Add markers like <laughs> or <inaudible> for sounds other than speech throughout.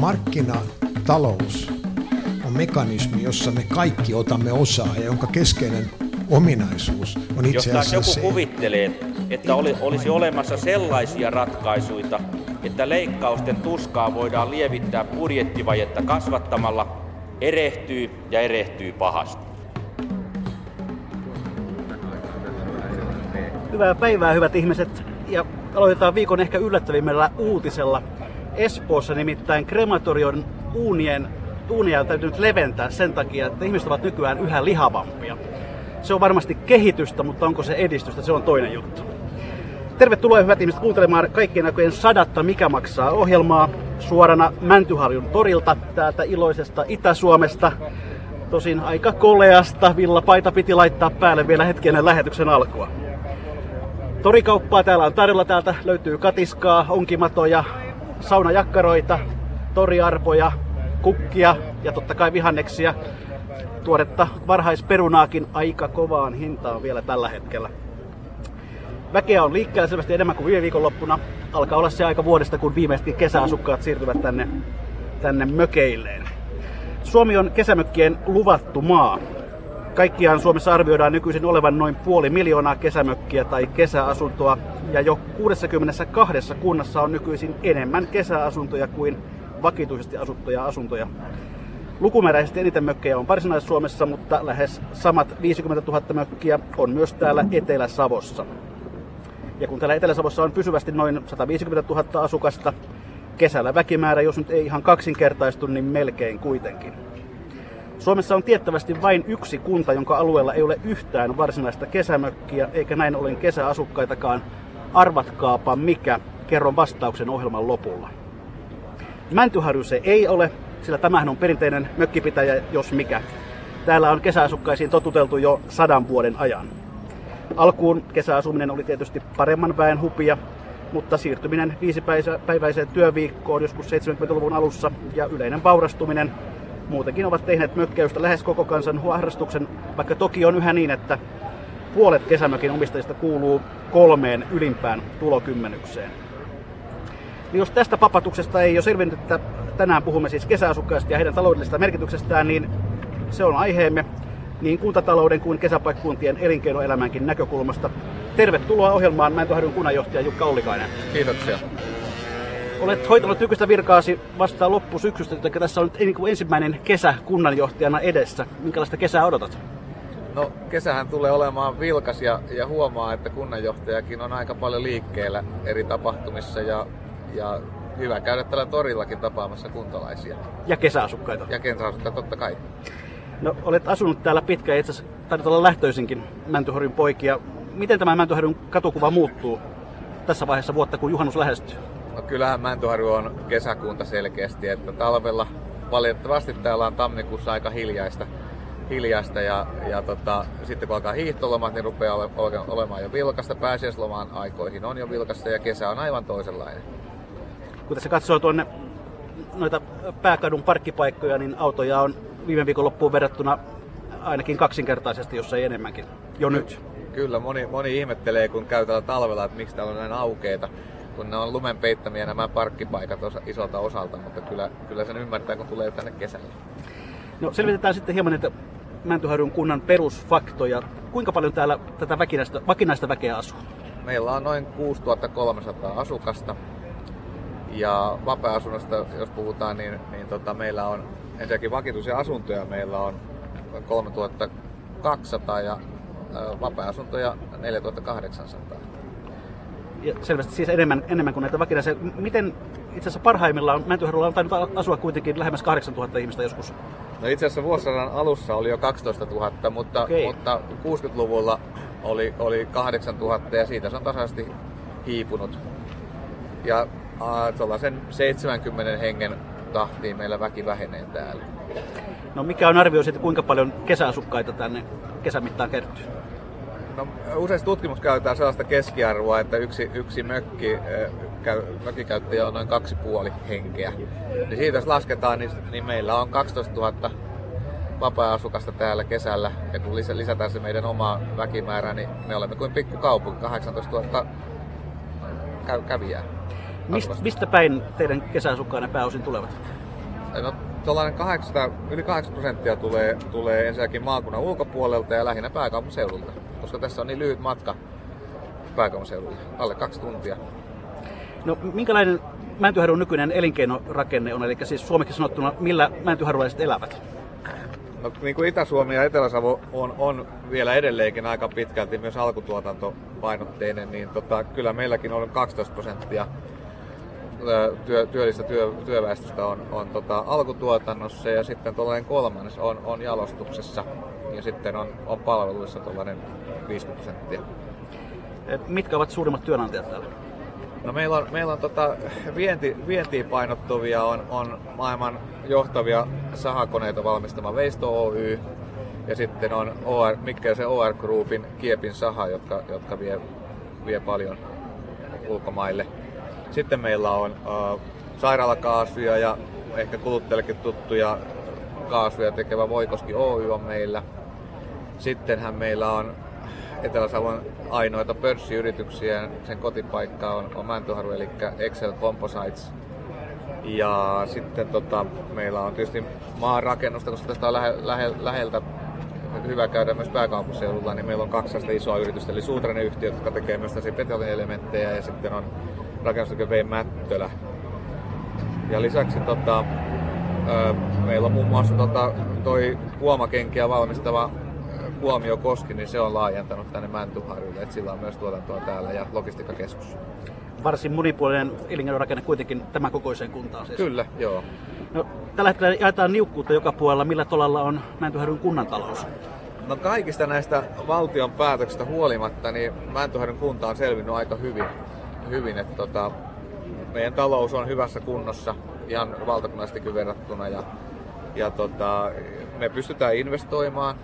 Markkinatalous on mekanismi, jossa me kaikki otamme osaa ja jonka keskeinen ominaisuus on itse Jos asiassa joku se, kuvittelee, että oli, olisi olemassa sellaisia ratkaisuja, että leikkausten tuskaa voidaan lievittää budjettivajetta kasvattamalla, erehtyy ja erehtyy pahasti. Hyvää päivää, hyvät ihmiset. Ja aloitetaan viikon ehkä yllättävimmällä uutisella. Espoossa nimittäin krematorion uunien, uunia on täytynyt leventää sen takia, että ihmiset ovat nykyään yhä lihavampia. Se on varmasti kehitystä, mutta onko se edistystä, se on toinen juttu. Tervetuloa hyvät ihmiset kuuntelemaan kaikkien aikojen sadatta Mikä maksaa ohjelmaa suorana Mäntyharjun torilta täältä iloisesta Itä-Suomesta. Tosin aika koleasta, villapaita piti laittaa päälle vielä hetki ennen lähetyksen alkua. Torikauppaa täällä on tarjolla. Täältä löytyy katiskaa, onkimatoja, saunajakkaroita, toriarpoja, kukkia ja totta kai vihanneksia. Tuoretta varhaisperunaakin aika kovaan hintaan vielä tällä hetkellä. Väkeä on liikkeellä selvästi enemmän kuin viime viikonloppuna. Alkaa olla se aika vuodesta, kun viimeisetkin kesäasukkaat siirtyvät tänne, tänne mökeilleen. Suomi on kesämökkien luvattu maa. Kaikkiaan Suomessa arvioidaan nykyisin olevan noin puoli miljoonaa kesämökkiä tai kesäasuntoa, ja jo 62 kunnassa on nykyisin enemmän kesäasuntoja kuin vakituisesti asuttuja asuntoja. Lukumääräisesti eniten mökkejä on Varsinais-Suomessa, mutta lähes samat 50 000 mökkiä on myös täällä Etelä-Savossa. Ja kun täällä Etelä-Savossa on pysyvästi noin 150 000 asukasta, kesällä väkimäärä, jos nyt ei ihan kaksinkertaistu, niin melkein kuitenkin. Suomessa on tiettävästi vain yksi kunta, jonka alueella ei ole yhtään varsinaista kesämökkiä, eikä näin ollen kesäasukkaitakaan. Arvatkaapa mikä, kerron vastauksen ohjelman lopulla. Mäntyharju se ei ole, sillä tämähän on perinteinen mökkipitäjä, jos mikä. Täällä on kesäasukkaisiin totuteltu jo sadan vuoden ajan. Alkuun kesäasuminen oli tietysti paremman väen hupia, mutta siirtyminen viisipäiväiseen työviikkoon joskus 70-luvun alussa ja yleinen vaurastuminen muutenkin ovat tehneet mökkäystä lähes koko kansan harrastuksen, vaikka toki on yhä niin, että puolet kesämökin omistajista kuuluu kolmeen ylimpään tulokymmenykseen. Niin jos tästä papatuksesta ei ole selvinnyt, että tänään puhumme siis kesäasukkaista ja heidän taloudellisesta merkityksestään, niin se on aiheemme niin kuntatalouden kuin kesäpaikkuntien elinkeinoelämänkin näkökulmasta. Tervetuloa ohjelmaan Mäntyharjun kunnanjohtaja Jukka Ollikainen. Kiitoksia. Olet hoitanut nykyistä virkaasi vasta loppusyksystä, eli tässä on nyt ensimmäinen kesä kunnanjohtajana edessä. Minkälaista kesää odotat? No kesähän tulee olemaan vilkas ja, ja huomaa, että kunnanjohtajakin on aika paljon liikkeellä eri tapahtumissa ja, ja hyvä käydä tällä torillakin tapaamassa kuntalaisia. Ja kesäasukkaita. Ja kesäasukkaita totta kai. No olet asunut täällä pitkään, itse asiassa taidat olla lähtöisinkin Mäntyharjun poikia. Miten tämä Mäntyharjun katukuva muuttuu tässä vaiheessa vuotta, kun juhannus lähestyy? No kyllähän Mäntyharju on kesäkunta selkeästi, että talvella valitettavasti täällä on tammikuussa aika hiljaista, hiljaista ja, ja tota, sitten kun alkaa hiihtolomat, niin rupeaa ole, ole, olemaan jo vilkasta. Pääsiäislomaan aikoihin on jo vilkasta ja kesä on aivan toisenlainen. Kun tässä katsoo tuonne noita pääkadun parkkipaikkoja, niin autoja on viime viikon loppuun verrattuna ainakin kaksinkertaisesti, jos ei enemmänkin, jo nyt. Kyllä, moni, moni ihmettelee, kun käy täällä talvella, että miksi täällä on näin aukeita kun ne on lumen peittämiä nämä parkkipaikat osa, isolta osalta, mutta kyllä, kyllä sen ymmärtää, kun tulee tänne kesällä. No selvitetään sitten hieman näitä Mäntyharjun kunnan perusfaktoja. Kuinka paljon täällä tätä väkinäistä, vakinaista väkeä asuu? Meillä on noin 6300 asukasta. Ja vapaa-asunnosta, jos puhutaan, niin, niin tota, meillä on ensinnäkin vakituisia asuntoja. Meillä on 3200 ja vapaa-asuntoja 4800 ja selvästi siis enemmän, enemmän kuin näitä vakinaisia. Miten itse asiassa parhaimmillaan Mäntyharjulla on tainnut asua kuitenkin lähemmäs 8000 ihmistä joskus? No itse asiassa vuosisadan alussa oli jo 12 000, mutta, okay. mutta 60-luvulla oli, oli 8000 ja siitä se on tasaisesti hiipunut. Ja äh, sen 70 hengen tahtiin meillä väki vähenee täällä. No mikä on arvio siitä, kuinka paljon kesäasukkaita tänne kesämittaan kertyy? No, usein tutkimus käytetään sellaista keskiarvoa, että yksi, yksi mökki, käy, mökikäyttäjä on noin kaksi puoli henkeä. Niin siitä jos lasketaan, niin, niin meillä on 12 000 vapaa-asukasta täällä kesällä. Ja kun lisätään se meidän oma väkimäärä, niin me olemme kuin pikkukaupunki, 18 000 käy, kävijää. Mist, mistä päin teidän kesäasukkaanne pääosin tulevat? No, tuollainen 800, yli 8 prosenttia tulee, tulee ensinnäkin maakunnan ulkopuolelta ja lähinnä pääkaupunkiseudulta, koska tässä on niin lyhyt matka pääkaupunkiseudulle, alle kaksi tuntia. No minkälainen Mäntyharjun nykyinen elinkeinorakenne on, eli siis suomeksi sanottuna, millä mäntyharjulaiset elävät? No, niin kuin Itä-Suomi ja Etelä-Savo on, on vielä edelleenkin aika pitkälti myös alkutuotantopainotteinen, niin tota, kyllä meilläkin on 12 prosenttia työ, työllistä työ, työväestöstä on, on tota, alkutuotannossa ja sitten tuollainen kolmannes on, on jalostuksessa ja sitten on, on palveluissa tuollainen 50 prosenttia. Mitkä ovat suurimmat työnantajat täällä? No meillä on, meillä on tota, vienti, vientiin painottuvia on, on maailman johtavia sahakoneita valmistama Veisto Oy ja sitten on OR, se OR Groupin Kiepin saha, jotka, jotka vie, vie paljon ulkomaille. Sitten meillä on uh, sairaalakaasuja ja ehkä kuluttajillekin tuttuja kaasuja tekevä Voikoski Oy on meillä. Sittenhän meillä on Etelä-Savon ainoita pörssiyrityksiä. Sen kotipaikka on, on Mäntyharju, eli Excel Composites. Ja sitten tota, meillä on tietysti maanrakennusta, koska tästä on lähe, lähe, läheltä hyvä käydä myös pääkaupunkiseudulla, niin meillä on kaksi isoa yritystä, eli Suutrainen yhtiö, jotka tekee myös tällaisia betonielementtejä, ja sitten on rakennustekijä V. Mättölä. Ja lisäksi tota, meillä on muun muassa tota, toi kuomakenkiä valmistava Huomio Koski, niin se on laajentanut tänne Mäntyharjulle, että sillä on myös tuotantoa täällä ja logistiikkakeskus. Varsin monipuolinen elinkeinorakenne kuitenkin tämän kokoiseen kuntaan siis. Kyllä, joo. No, tällä hetkellä jaetaan niukkuutta joka puolella. Millä tolalla on Mäntyharjun kunnan talous? No kaikista näistä valtion päätöksistä huolimatta, niin Mäntyharjun kunta on selvinnyt aika hyvin. hyvin että tota, meidän talous on hyvässä kunnossa ihan valtakunnallisestikin verrattuna ja, ja tota, me pystytään investoimaan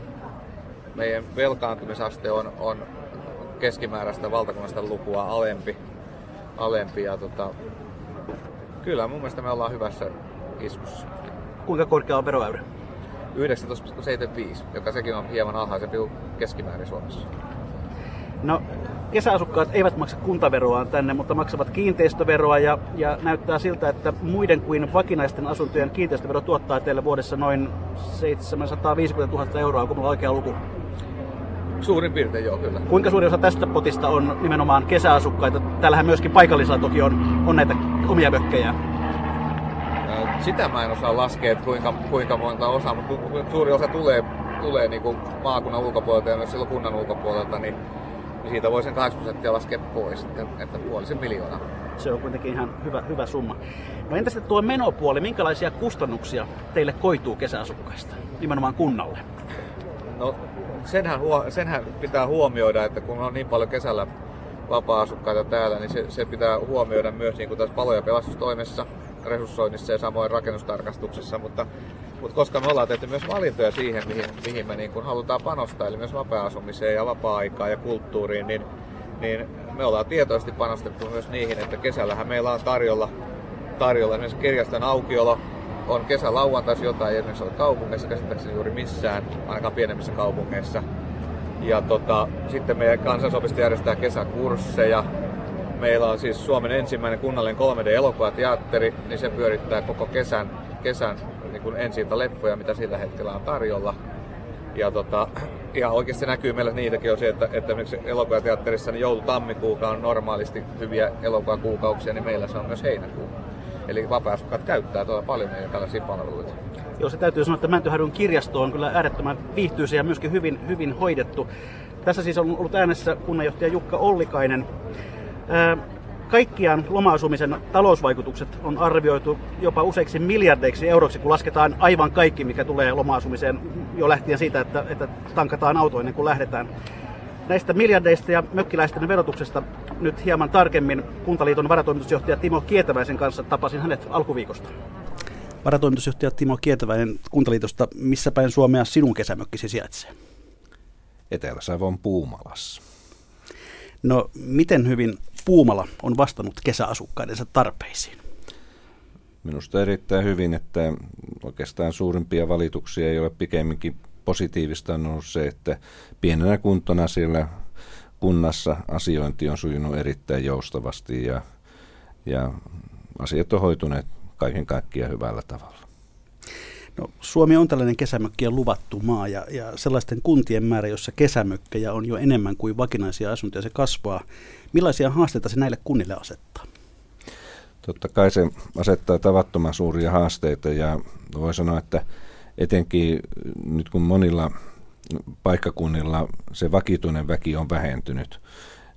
meidän velkaantumisaste on, on keskimääräistä valtakunnasta lukua alempi. alempi ja tota, kyllä mun mielestä me ollaan hyvässä iskussa. Kuinka korkea on veroäyri? 19,75, joka sekin on hieman alhaisempi kuin keskimäärin Suomessa. No, kesäasukkaat eivät maksa kuntaveroa tänne, mutta maksavat kiinteistöveroa ja, ja näyttää siltä, että muiden kuin vakinaisten asuntojen kiinteistövero tuottaa teille vuodessa noin 750 000 euroa, onko mulla oikea luku? Suurin piirtein joo, kyllä. Kuinka suuri osa tästä potista on nimenomaan kesäasukkaita? Täällähän myöskin paikallisilla toki on, on näitä omia mökkejä. Sitä mä en osaa laskea, että kuinka, kuinka monta osaa, mutta suuri osa tulee, tulee niin kuin maakunnan ulkopuolelta ja myös silloin kunnan ulkopuolelta, niin, niin siitä voi sen 8 prosenttia laskea pois, että, että puolisen miljoonaa. Se on kuitenkin ihan hyvä, hyvä summa. No entä sitten tuo menopuoli, minkälaisia kustannuksia teille koituu kesäasukkaista, nimenomaan kunnalle? No senhän, huo, senhän pitää huomioida, että kun on niin paljon kesällä vapaa-asukkaita täällä, niin se, se pitää huomioida myös niin kuin tässä palo- ja pelastustoimessa, resurssoinnissa ja samoin rakennustarkastuksessa, mutta, mutta koska me ollaan tehty myös valintoja siihen, mihin, mihin me niin kuin halutaan panostaa, eli myös vapaa-asumiseen ja vapaa-aikaan ja kulttuuriin, niin, niin me ollaan tietoisesti panostettu myös niihin, että kesällähän meillä on tarjolla, tarjolla esimerkiksi kirjaston aukiolo, on kesä lauantaisin jotain, ei esimerkiksi ole kaupungeissa käsittääkseni juuri missään, ainakaan pienemmissä kaupungeissa. Ja tota, sitten meidän kansallisopisto järjestää kesäkursseja. Meillä on siis Suomen ensimmäinen kunnallinen 3D-elokuvateatteri, niin se pyörittää koko kesän, kesän niin kuin ensi leffoja, mitä sillä hetkellä on tarjolla. Ja, tota, <clears throat> ja oikeasti näkyy meillä niitäkin on se, että, että esimerkiksi elokuvateatterissa niin joulu-tammikuuka on normaalisti hyviä elokuvakuukauksia, niin meillä se on myös heinäkuu. Eli vapaa käyttää tuolla paljon meidän tällaisia palveluita. Joo, se täytyy sanoa, että Mäntyharjun kirjasto on kyllä äärettömän viihtyisä ja myöskin hyvin, hyvin hoidettu. Tässä siis on ollut äänessä kunnanjohtaja Jukka Ollikainen. Kaikkiaan loma-asumisen talousvaikutukset on arvioitu jopa useiksi miljardeiksi euroksi, kun lasketaan aivan kaikki, mikä tulee loma-asumiseen jo lähtien siitä, että, että tankataan auto ennen kuin lähdetään. Näistä miljardeista ja mökkiläisten verotuksesta nyt hieman tarkemmin Kuntaliiton varatoimitusjohtaja Timo Kietäväisen kanssa tapasin hänet alkuviikosta. Varatoimitusjohtaja Timo Kietäväinen Kuntaliitosta, missä päin Suomea sinun kesämökkisi sijaitsee? Etelä-Savon Puumalassa. No, miten hyvin Puumala on vastannut kesäasukkaidensa tarpeisiin? Minusta erittäin hyvin, että oikeastaan suurimpia valituksia ei ole pikemminkin positiivista on ollut se, että pienenä kuntona siellä kunnassa asiointi on sujunut erittäin joustavasti ja ja asiat on hoituneet kaiken kaikkiaan hyvällä tavalla. No, Suomi on tällainen kesämökkien luvattu maa ja, ja sellaisten kuntien määrä, jossa kesämökkejä on jo enemmän kuin vakinaisia asuntoja, se kasvaa. Millaisia haasteita se näille kunnille asettaa? Totta kai se asettaa tavattoman suuria haasteita ja voi sanoa, että etenkin nyt kun monilla paikkakunnilla se vakituinen väki on vähentynyt,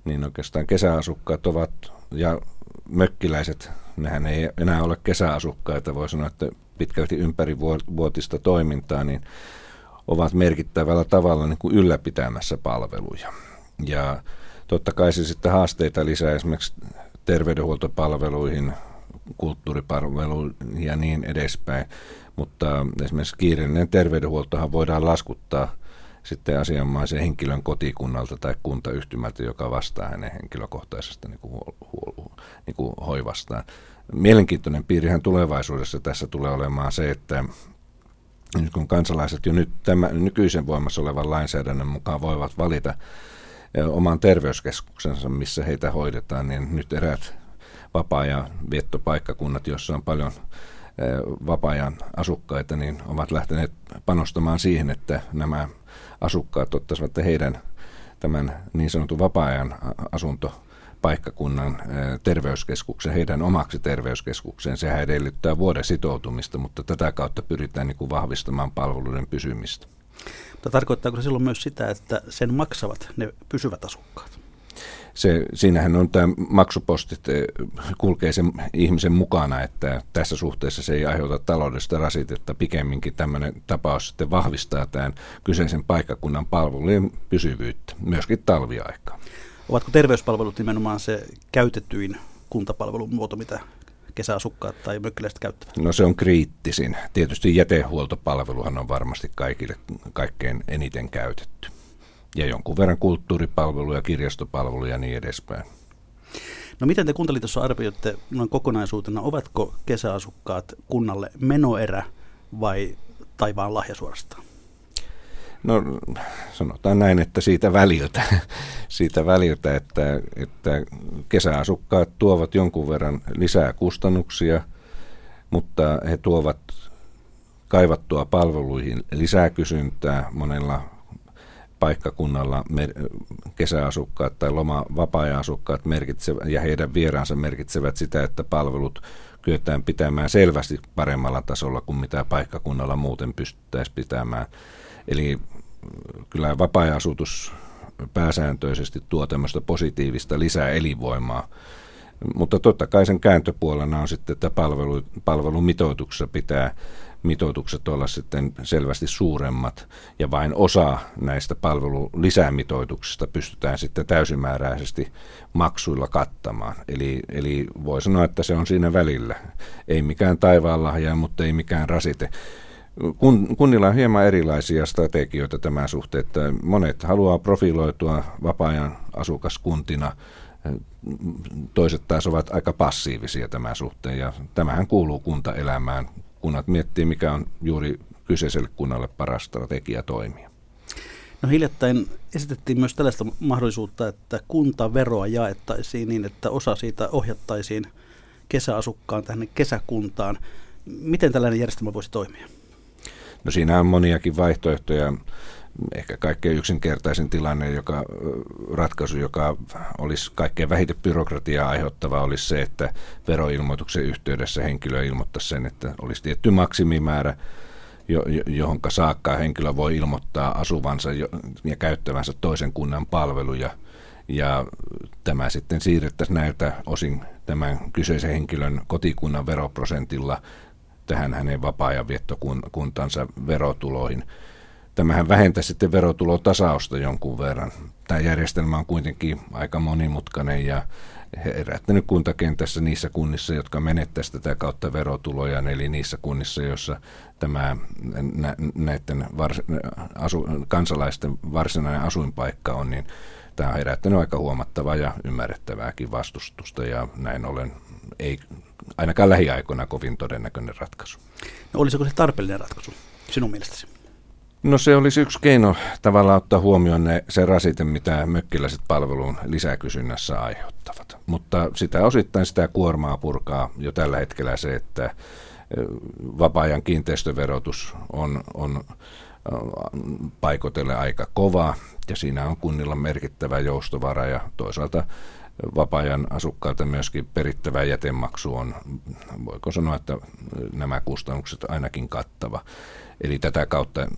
niin oikeastaan kesäasukkaat ovat ja mökkiläiset, nehän ei enää ole kesäasukkaita, voi sanoa, että pitkälti ympärivuotista toimintaa, niin ovat merkittävällä tavalla niin kuin ylläpitämässä palveluja. Ja totta kai se sitten haasteita lisää esimerkiksi terveydenhuoltopalveluihin, kulttuuripalveluihin ja niin edespäin. Mutta esimerkiksi kiireellinen terveydenhuoltohan voidaan laskuttaa sitten asianmaisen henkilön kotikunnalta tai kuntayhtymältä, joka vastaa hänen henkilökohtaisesta niin kuin, niin kuin hoivastaan. Mielenkiintoinen piirihän tulevaisuudessa tässä tulee olemaan se, että nyt kun kansalaiset jo nyt tämän nykyisen voimassa olevan lainsäädännön mukaan voivat valita oman terveyskeskuksensa, missä heitä hoidetaan, niin nyt eräät vapaa-ajan viettopaikkakunnat, joissa on paljon vapaa-ajan asukkaita, niin ovat lähteneet panostamaan siihen, että nämä asukkaat ottaisivat heidän tämän niin sanotun vapaa-ajan asunto paikkakunnan terveyskeskuksen, heidän omaksi terveyskeskukseen. Sehän edellyttää vuoden sitoutumista, mutta tätä kautta pyritään niin kuin vahvistamaan palveluiden pysymistä. Mutta tarkoittaako se silloin myös sitä, että sen maksavat ne pysyvät asukkaat? Se, siinähän on tämä maksupostit kulkee sen ihmisen mukana, että tässä suhteessa se ei aiheuta taloudellista rasitetta. Pikemminkin tämmöinen tapaus sitten vahvistaa tämän kyseisen paikkakunnan palvelujen pysyvyyttä, myöskin talviaikaa. Ovatko terveyspalvelut nimenomaan se käytetyin kuntapalvelun muoto, mitä kesäasukkaat tai mökkiläiset käyttävät? No se on kriittisin. Tietysti jätehuoltopalveluhan on varmasti kaikille kaikkein eniten käytetty. Ja jonkun verran kulttuuripalveluja, kirjastopalveluja ja niin edespäin. No miten te Kuntaliitossa arvioitte noin kokonaisuutena, ovatko kesäasukkaat kunnalle menoerä vai taivaan lahja suorastaan? No sanotaan näin, että siitä väliltä, <laughs> siitä väliltä että, että kesäasukkaat tuovat jonkun verran lisää kustannuksia, mutta he tuovat kaivattua palveluihin lisää kysyntää monella paikkakunnalla kesäasukkaat tai loma vapaa-ajan-asukkaat merkitsevät, ja heidän vieraansa merkitsevät sitä, että palvelut kyetään pitämään selvästi paremmalla tasolla kuin mitä paikkakunnalla muuten pystyttäisiin pitämään. Eli kyllä vapaa-asutus pääsääntöisesti tuo tämmöistä positiivista lisää elinvoimaa. Mutta totta kai sen kääntöpuolena on sitten, että palvelu, palvelumitoituksessa pitää mitoitukset olla sitten selvästi suuremmat ja vain osa näistä palvelulisämitoituksista pystytään sitten täysimääräisesti maksuilla kattamaan. Eli, eli voi sanoa, että se on siinä välillä. Ei mikään taivaanlahja, mutta ei mikään rasite. Kun, kunnilla on hieman erilaisia strategioita tämän suhteen, että monet haluaa profiloitua vapaa-ajan asukaskuntina, toiset taas ovat aika passiivisia tämän suhteen ja tämähän kuuluu kuntaelämään. Kunnat miettii, mikä on juuri kyseiselle kunnalle paras strategia toimia. No hiljattain esitettiin myös tällaista mahdollisuutta, että kuntaveroa jaettaisiin niin, että osa siitä ohjattaisiin kesäasukkaan tänne kesäkuntaan. Miten tällainen järjestelmä voisi toimia? No siinä on moniakin vaihtoehtoja. Ehkä kaikkein yksinkertaisin tilanne, joka, ratkaisu, joka olisi kaikkein vähiten byrokratiaa aiheuttava, olisi se, että veroilmoituksen yhteydessä henkilö ilmoittaisi sen, että olisi tietty maksimimäärä, johon saakka henkilö voi ilmoittaa asuvansa ja käyttävänsä toisen kunnan palveluja. Ja tämä sitten siirrettäisiin näiltä osin tämän kyseisen henkilön kotikunnan veroprosentilla tähän hänen vapaa-ajan viettokuntansa verotuloihin. Tämähän vähentää sitten verotulotasausta jonkun verran. Tämä järjestelmä on kuitenkin aika monimutkainen ja herättänyt kuntakentässä niissä kunnissa, jotka menettäisivät tätä kautta verotuloja, eli niissä kunnissa, joissa tämä nä, näiden vars, asu, kansalaisten varsinainen asuinpaikka on, niin tämä on herättänyt aika huomattavaa ja ymmärrettävääkin vastustusta ja näin ollen ei ainakaan lähiaikoina kovin todennäköinen ratkaisu. No, olisiko se tarpeellinen ratkaisu sinun mielestäsi? No se olisi yksi keino tavallaan ottaa huomioon ne, se rasite, mitä mökkiläiset palvelun lisäkysynnässä aiheuttavat. Mutta sitä osittain sitä kuormaa purkaa jo tällä hetkellä se, että vapaa-ajan kiinteistöverotus on, on paikotelle aika kova ja siinä on kunnilla merkittävä joustovara ja toisaalta vapaa-ajan asukkailta myöskin perittävä jätemaksu on, voiko sanoa, että nämä kustannukset ainakin kattava. Eli tätä kautta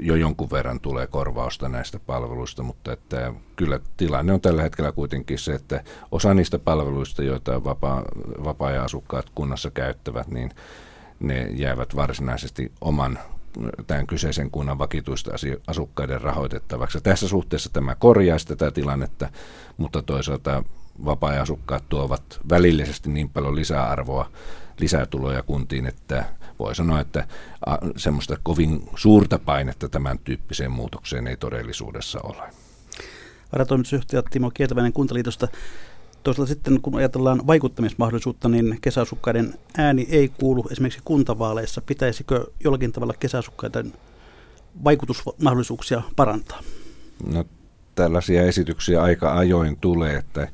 jo jonkun verran tulee korvausta näistä palveluista, mutta että kyllä tilanne on tällä hetkellä kuitenkin se, että osa niistä palveluista, joita vapaa, vapaa-ajan asukkaat kunnassa käyttävät, niin ne jäävät varsinaisesti oman tämän kyseisen kunnan vakituista asukkaiden rahoitettavaksi. Tässä suhteessa tämä korjaisi tätä tilannetta, mutta toisaalta vapaa-asukkaat tuovat välillisesti niin paljon lisäarvoa, lisätuloja kuntiin, että voi sanoa, että semmoista kovin suurta painetta tämän tyyppiseen muutokseen ei todellisuudessa ole. Varatoimitusjohtaja Timo Kietäväinen Kuntaliitosta. Toisaalta sitten, kun ajatellaan vaikuttamismahdollisuutta, niin kesäasukkaiden ääni ei kuulu esimerkiksi kuntavaaleissa. Pitäisikö jollakin tavalla kesäasukkaiden vaikutusmahdollisuuksia parantaa? No, tällaisia esityksiä aika ajoin tulee, että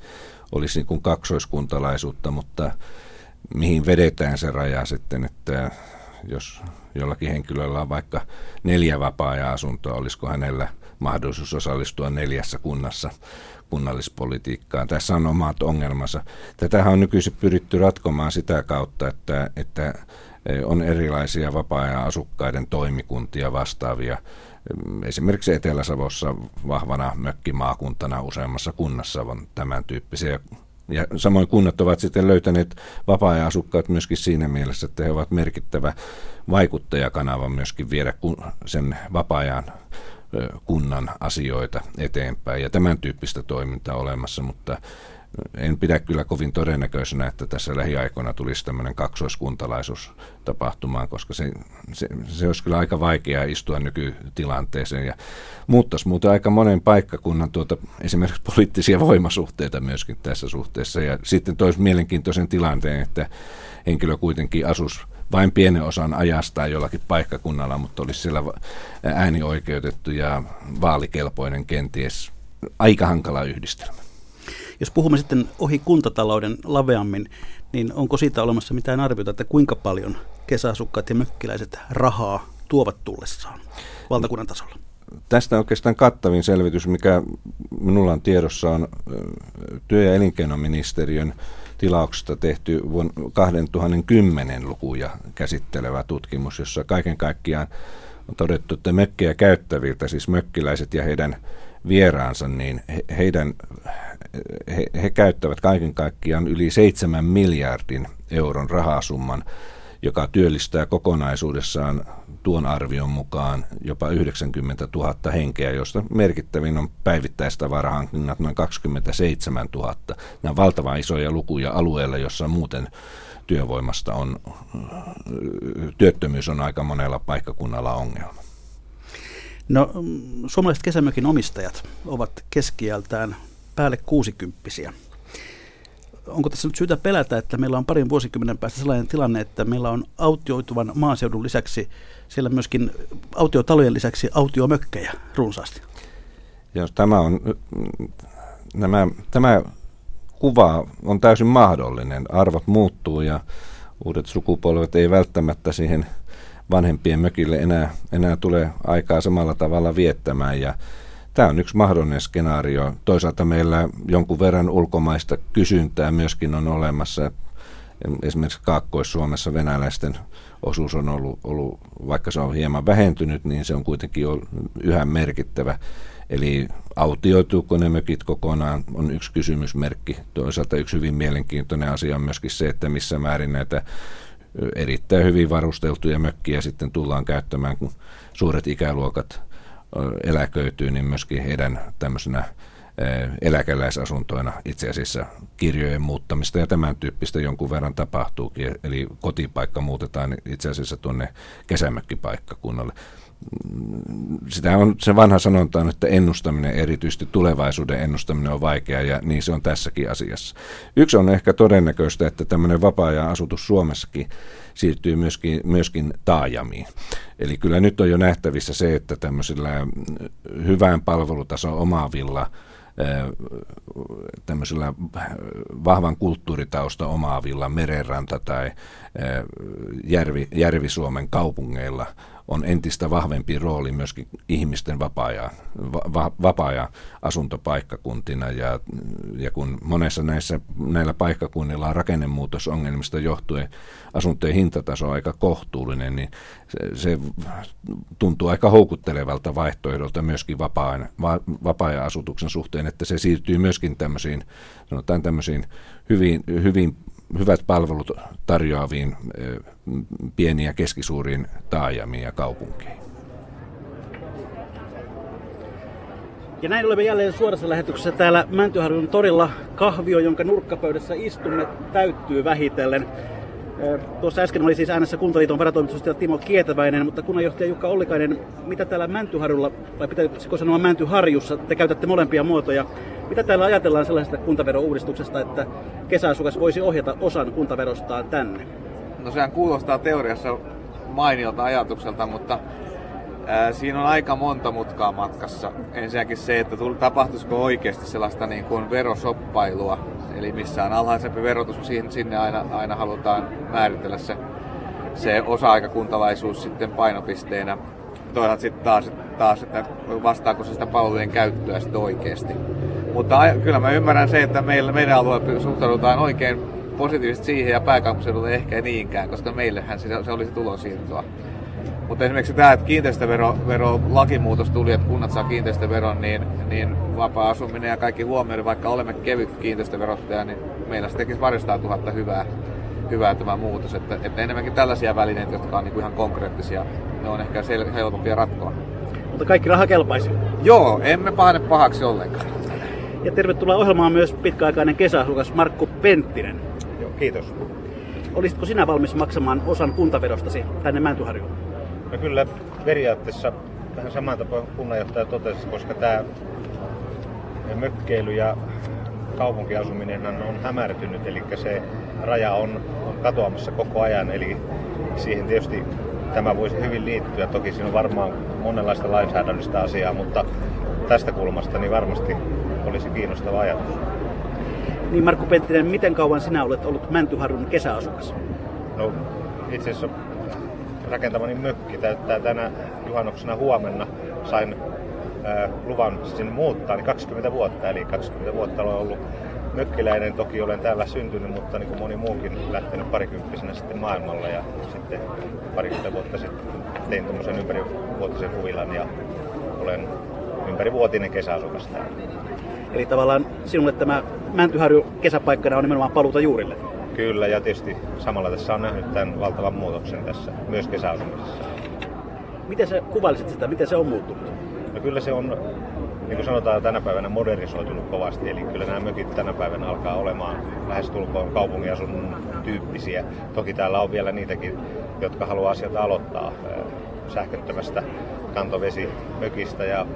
olisi niin kuin kaksoiskuntalaisuutta, mutta mihin vedetään se raja sitten, että jos jollakin henkilöllä on vaikka neljä vapaa-ajan-asuntoa, olisiko hänellä mahdollisuus osallistua neljässä kunnassa kunnallispolitiikkaan. Tässä on omat ongelmansa. Tätähän on nykyisin pyritty ratkomaan sitä kautta, että, että on erilaisia vapaa-ajan asukkaiden toimikuntia vastaavia. Esimerkiksi Etelä-Savossa vahvana mökkimaakuntana useammassa kunnassa on tämän tyyppisiä ja samoin kunnat ovat sitten löytäneet vapaa-ajan asukkaat myöskin siinä mielessä, että he ovat merkittävä vaikuttajakanava myöskin viedä sen vapaa-ajan kunnan asioita eteenpäin. Ja tämän tyyppistä toimintaa olemassa, mutta en pidä kyllä kovin todennäköisenä, että tässä lähiaikoina tulisi tämmöinen kaksoiskuntalaisuus tapahtumaan, koska se, se, se olisi kyllä aika vaikeaa istua nykytilanteeseen. Ja muuttaisi muuten aika monen paikkakunnan tuota, esimerkiksi poliittisia voimasuhteita myöskin tässä suhteessa. Ja sitten toisi mielenkiintoisen tilanteen, että henkilö kuitenkin asuisi vain pienen osan ajasta jollakin paikkakunnalla, mutta olisi siellä äänioikeutettu ja vaalikelpoinen kenties. Aika hankala yhdistelmä. Jos puhumme sitten ohi kuntatalouden laveammin, niin onko siitä olemassa mitään arviota, että kuinka paljon kesäasukkaat ja mökkiläiset rahaa tuovat tullessaan valtakunnan tasolla? Tästä oikeastaan kattavin selvitys, mikä minulla on tiedossa, on työ- ja elinkeinoministeriön tilauksesta tehty vuonna 2010 lukuja käsittelevä tutkimus, jossa kaiken kaikkiaan on todettu, että mökkejä käyttäviltä, siis mökkiläiset ja heidän vieraansa, niin he, heidän, he, he käyttävät kaiken kaikkiaan yli 7 miljardin euron rahasumman, joka työllistää kokonaisuudessaan tuon arvion mukaan jopa 90 000 henkeä, josta merkittävin on päivittäistavarahankinnat noin 27 000. Nämä ovat valtavan isoja lukuja alueella, jossa muuten työvoimasta on, työttömyys on aika monella paikkakunnalla ongelma. No, suomalaiset kesämökin omistajat ovat keskiältään päälle kuusikymppisiä. Onko tässä nyt syytä pelätä, että meillä on parin vuosikymmenen päästä sellainen tilanne, että meillä on autioituvan maaseudun lisäksi siellä myöskin autiotalojen lisäksi autiomökkejä runsaasti? Jos tämä on, nämä, tämä kuva on täysin mahdollinen. Arvot muuttuu ja uudet sukupolvet ei välttämättä siihen – vanhempien mökille enää, enää tule aikaa samalla tavalla viettämään. Ja tämä on yksi mahdollinen skenaario. Toisaalta meillä jonkun verran ulkomaista kysyntää myöskin on olemassa. Esimerkiksi Kaakkois-Suomessa venäläisten osuus on ollut, ollut, vaikka se on hieman vähentynyt, niin se on kuitenkin yhä merkittävä. Eli autioituuko ne mökit kokonaan on yksi kysymysmerkki. Toisaalta yksi hyvin mielenkiintoinen asia on myöskin se, että missä määrin näitä erittäin hyvin varusteltuja mökkiä sitten tullaan käyttämään, kun suuret ikäluokat eläköityy, niin myöskin heidän tämmöisenä eläkeläisasuntoina itse asiassa kirjojen muuttamista ja tämän tyyppistä jonkun verran tapahtuukin. Eli kotipaikka muutetaan itse asiassa tuonne kesämökkipaikkakunnalle sitä on se vanha sanonta on, että ennustaminen, erityisesti tulevaisuuden ennustaminen on vaikeaa ja niin se on tässäkin asiassa. Yksi on ehkä todennäköistä, että tämmöinen vapaa-ajan asutus Suomessakin siirtyy myöskin, myöskin taajamiin. Eli kyllä nyt on jo nähtävissä se, että tämmöisillä hyvän palvelutason omaavilla tämmöisillä vahvan kulttuuritausta omaavilla merenranta- tai järvi, Järvi-Suomen kaupungeilla – on entistä vahvempi rooli myöskin ihmisten vapaa-ajan, va, vapaa asuntopaikkakuntina. Ja, ja kun monessa näissä, näillä paikkakunnilla on rakennemuutosongelmista johtuen asuntojen hintataso on aika kohtuullinen, niin se, se tuntuu aika houkuttelevalta vaihtoehdolta myöskin vapaa-ajan, va, vapaa-ajan asutuksen suhteen, että se siirtyy myöskin tämmöisiin, sanotaan tämmöisiin hyvin, hyvin hyvät palvelut tarjoaviin pieniin ja keskisuuriin taajamiin ja kaupunkeihin. Ja näin olemme jälleen suorassa lähetyksessä täällä Mäntyharjun torilla. Kahvio, jonka nurkkapöydässä istumme, täyttyy vähitellen. Tuossa äsken oli siis äänessä Kuntaliiton varatoimitusjohtaja Timo Kietäväinen, mutta kunnanjohtaja Jukka Ollikainen, mitä täällä Mäntyharjulla, vai pitäisikö sanoa Mäntyharjussa, te käytätte molempia muotoja, mitä täällä ajatellaan sellaisesta kuntaverouudistuksesta, että kesäasukas voisi ohjata osan kuntaverostaan tänne? No sehän kuulostaa teoriassa mainiolta ajatukselta, mutta ää, siinä on aika monta mutkaa matkassa. Ensinnäkin se, että tapahtuisiko oikeasti sellaista niin kuin verosoppailua, eli missä on alhaisempi verotus, sinne aina, aina halutaan määritellä se, se osa-aikakuntalaisuus sitten painopisteenä. Toisaalta sitten taas, taas, että vastaako se sitä palvelujen käyttöä sitten oikeasti. Mutta kyllä mä ymmärrän se, että meillä, meidän alueella suhtaudutaan oikein positiivisesti siihen ja pääkaupunkiseudulla ehkä niinkään, koska meillähän se, se olisi tulonsiirtoa. Mutta esimerkiksi tämä, että kiinteistövero vero, lakimuutos tuli, että kunnat saa kiinteistöveron, niin, niin vapaa-asuminen ja kaikki huomioiden, vaikka olemme kevyt kiinteistöverottaja, niin meillä se tekisi varjostaa tuhatta hyvää, hyvää tämä muutos. Että, että enemmänkin tällaisia välineitä, jotka on niin kuin ihan konkreettisia, ne on ehkä sel- helpompia ratkoa. Mutta kaikki raha kelpaisi. Joo, emme pahane pahaksi ollenkaan. Ja tervetuloa ohjelmaan myös pitkäaikainen kesäasukas Markku Penttinen. Joo, kiitos. Olisitko sinä valmis maksamaan osan kuntaverostasi tänne Mäntyharjuun? No kyllä periaatteessa vähän saman tapaan kunnanjohtaja totesi, koska tämä mökkeily ja kaupunkiasuminen on hämärtynyt, eli se raja on, on katoamassa koko ajan, eli siihen tietysti tämä voisi hyvin liittyä. Toki siinä on varmaan monenlaista lainsäädännöllistä asiaa, mutta tästä kulmasta niin varmasti olisi kiinnostava ajatus. Niin Markku Penttinen, miten kauan sinä olet ollut Mäntyharjun kesäasukas? No itse asiassa rakentamani mökki täyttää tänä juhannuksena huomenna. Sain ää, luvan sinne muuttaa, niin 20 vuotta, eli 20 vuotta olen ollut mökkiläinen. Toki olen täällä syntynyt, mutta niin kuin moni muukin lähtenyt parikymppisenä sitten maailmalle ja sitten parikymmentä vuotta sitten tein tuommoisen ympärivuotisen huvilan ja olen ympärivuotinen kesäasukas täällä. Eli tavallaan sinulle tämä Mäntyharju kesäpaikkana on nimenomaan paluuta juurille. Kyllä, ja tietysti samalla tässä on nähnyt tämän valtavan muutoksen tässä, myös kesäasumisessa. Miten se kuvailisit sitä, miten se on muuttunut? No kyllä se on, niin kuin sanotaan, tänä päivänä modernisoitunut kovasti. Eli kyllä nämä mökit tänä päivänä alkaa olemaan lähestulkoon kaupungiasunnon tyyppisiä. Toki täällä on vielä niitäkin, jotka haluaa asioita aloittaa sähköttömästä kantovesimökistä ja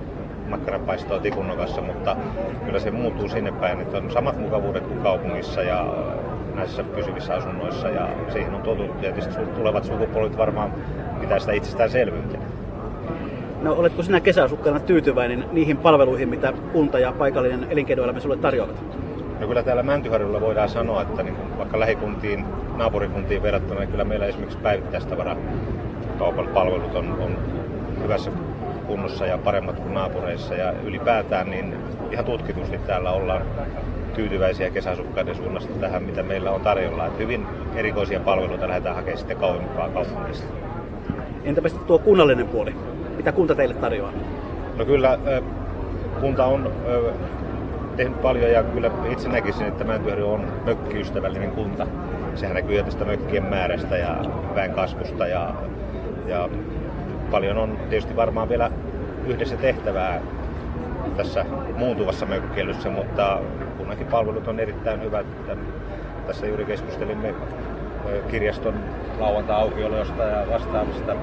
makkaranpaistoa tikunnokassa, mutta kyllä se muuttuu sinne päin, että on samat mukavuudet kuin kaupungissa ja näissä pysyvissä asunnoissa ja siihen on totuttu. Tietysti tulevat sukupolvet varmaan pitää sitä itsestäänselvyytenä. No oletko sinä kesäasukkaana tyytyväinen niihin palveluihin, mitä kunta ja paikallinen elinkeinoelämä sinulle tarjoavat? No kyllä täällä Mäntyharjulla voidaan sanoa, että niin vaikka lähikuntiin, naapurikuntiin verrattuna, niin kyllä meillä esimerkiksi päivittäistavara kaupan palvelut on, on hyvässä kunnossa ja paremmat kuin naapureissa. Ja ylipäätään niin ihan tutkitusti täällä ollaan tyytyväisiä kesäasukkaiden suunnasta tähän, mitä meillä on tarjolla. Että hyvin erikoisia palveluita lähdetään hakemaan sitten kauempaa kaupungista. Entäpä sitten tuo kunnallinen puoli? Mitä kunta teille tarjoaa? No kyllä kunta on tehnyt paljon ja kyllä itse näkisin, että Mäntyharju on mökkiystävällinen kunta. Sehän näkyy tästä mökkien määrästä ja väen kasvusta ja, ja paljon on tietysti varmaan vielä yhdessä tehtävää tässä muuntuvassa mökkeilyssä, mutta kunnakin palvelut on erittäin hyvät. Tässä juuri keskustelimme kirjaston lauantai-aukiolosta ja vastaavista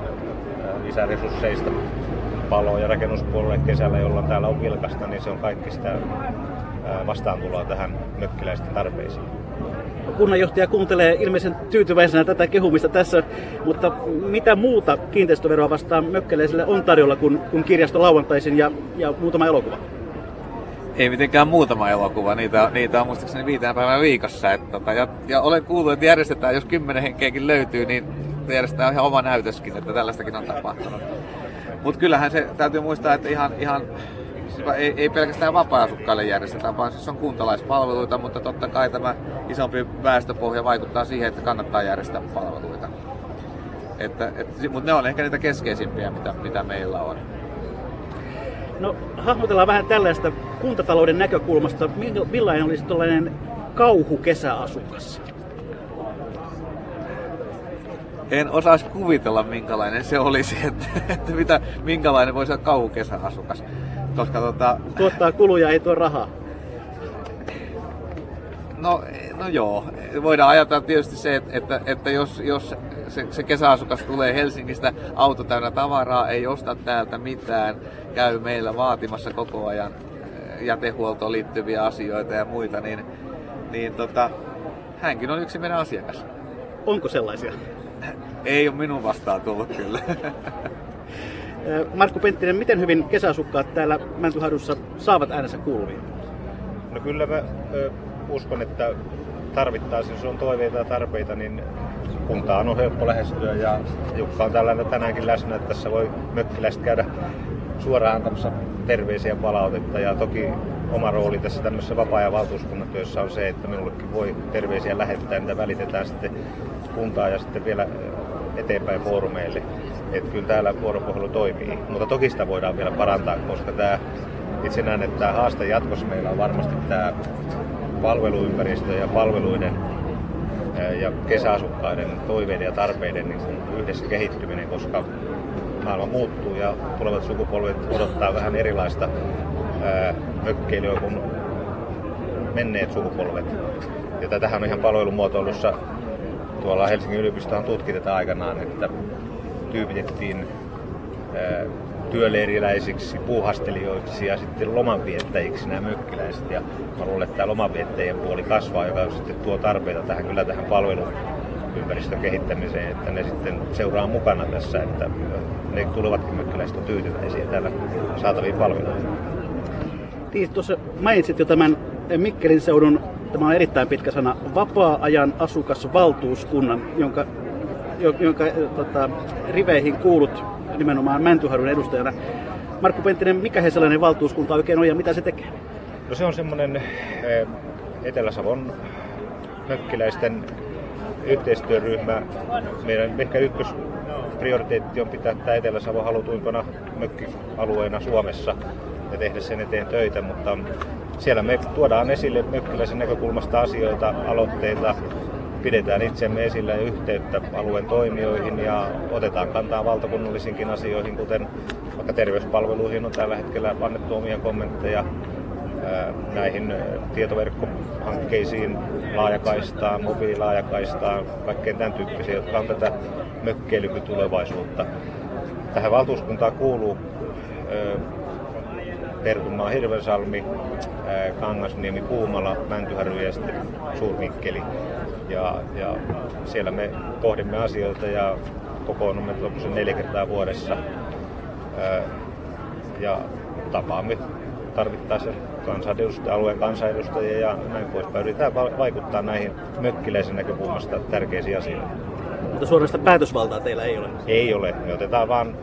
lisäresursseista palo- ja rakennuspuolelle kesällä, jolloin täällä on vilkasta, niin se on kaikki sitä vastaantuloa tähän mökkiläisten tarpeisiin. Kunnanjohtaja kuuntelee ilmeisen tyytyväisenä tätä kehumista tässä, mutta mitä muuta kiinteistöveroa vastaan mökkeläisille on tarjolla kuin, kuin kirjasto lauantaisin ja, ja muutama elokuva? Ei mitenkään muutama elokuva, niitä, niitä on muistaakseni viitenä päivänä viikossa. Että, tota, ja, ja, olen kuullut, että järjestetään, jos kymmenen henkeäkin löytyy, niin järjestetään ihan oma näytöskin, että tällaistakin on tapahtunut. Mutta kyllähän se täytyy muistaa, että ihan, ihan ei, ei pelkästään vapaa-asukkaille järjestetään, vaan siis on kuntalaispalveluita, mutta totta kai tämä isompi väestöpohja vaikuttaa siihen, että kannattaa järjestää palveluita. Että, et, mutta ne on ehkä niitä keskeisimpiä, mitä, mitä meillä on. No hahmotellaan vähän tällaista kuntatalouden näkökulmasta. Millainen olisi tällainen kauhu kesäasukas? en osaisi kuvitella, minkälainen se olisi, että, että mitä, minkälainen voisi olla kauhukesäasukas. Koska tota... Tuottaa kuluja, ei tuo rahaa. No, no joo, voidaan ajatella tietysti se, että, että, että jos, jos se, se kesäasukas tulee Helsingistä auto täynnä tavaraa, ei osta täältä mitään, käy meillä vaatimassa koko ajan eh, jätehuoltoon liittyviä asioita ja muita, niin, niin tota, hänkin on yksi meidän asiakas. Onko sellaisia? Ei ole minun vastaan tullut kyllä. <laughs> Markku Penttinen, miten hyvin kesäasukkaat täällä Mäntyhadussa saavat äänensä kuuluviin? No kyllä mä uskon, että tarvittaisiin, jos on toiveita ja tarpeita, niin kuntaan on helppo lähestyä ja Jukka on tällainen tänäänkin läsnä, että tässä voi mökkiläiset käydä suoraan antamassa terveisiä palautetta ja toki oma rooli tässä tämmöisessä vapaa-ajan valtuuskunnan työssä on se, että minullekin voi terveisiä lähettää, mitä välitetään sitten kuntaan ja sitten vielä eteenpäin foorumeille. Että kyllä täällä vuoropuhelu toimii, mutta toki sitä voidaan vielä parantaa, koska tämä, itse näen, että tämä haaste jatkossa meillä on varmasti tämä palveluympäristö ja palveluiden ja kesäasukkaiden toiveiden ja tarpeiden niin yhdessä kehittyminen, koska maailma muuttuu ja tulevat sukupolvet odottaa vähän erilaista mökkeilyä kuin menneet sukupolvet. Ja tätähän on ihan palvelumuotoilussa tuolla Helsingin yliopistohan tutkitetaan aikanaan, että tyypitettiin työleiriläisiksi, puuhastelijoiksi ja sitten lomanviettäjiksi nämä mökkiläiset. Ja mä luulen, että tämä lomanviettäjien puoli kasvaa, joka sitten tuo tarpeita tähän kyllä tähän palveluympäristön kehittämiseen, että ne sitten seuraa mukana tässä, että ne tulevatkin mökkiläiset on tyytyväisiä täällä saataviin palveluihin. Tuossa mainitsit jo tämän Mikkelin seudun Tämä on erittäin pitkä sana. Vapaa-ajan asukasvaltuuskunnan, jonka, jonka tota, riveihin kuulut nimenomaan Mäntyharun edustajana. Markku Penttinen, mikä he sellainen valtuuskunta oikein on ja mitä se tekee? No se on semmoinen eh, Etelä-Savon mökkiläisten yhteistyöryhmä. Meidän ehkä ykkösprioriteetti on pitää tämä Etelä-Savo halutuimpana mökkialueena Suomessa ja tehdä sen eteen töitä, mutta siellä me tuodaan esille mökkiläisen näkökulmasta asioita, aloitteita, pidetään itsemme esillä yhteyttä alueen toimijoihin ja otetaan kantaa valtakunnallisinkin asioihin, kuten vaikka terveyspalveluihin on tällä hetkellä annettu omia kommentteja näihin tietoverkkohankkeisiin, laajakaistaan, mobiililaajakaistaan, kaikkeen tämän tyyppisiä, jotka on tätä mökkeilykytulevaisuutta. Tähän valtuuskuntaan kuuluu Pertunmaa, Hirvensalmi, Kangasniemi, Puumala, Mäntyharju ja sitten Suurmikkeli. Ja, ja siellä me pohdimme asioita ja kokoonnumme neljä kertaa vuodessa. Ja tapaamme tarvittaessa kansanedustajia, alueen kansanedustajia ja näin poispäin. Yritetään vaikuttaa näihin mökkiläisen näkökulmasta tärkeisiin asioihin. Mutta suorasta päätösvaltaa teillä ei ole? Ei ole. Me otetaan vaan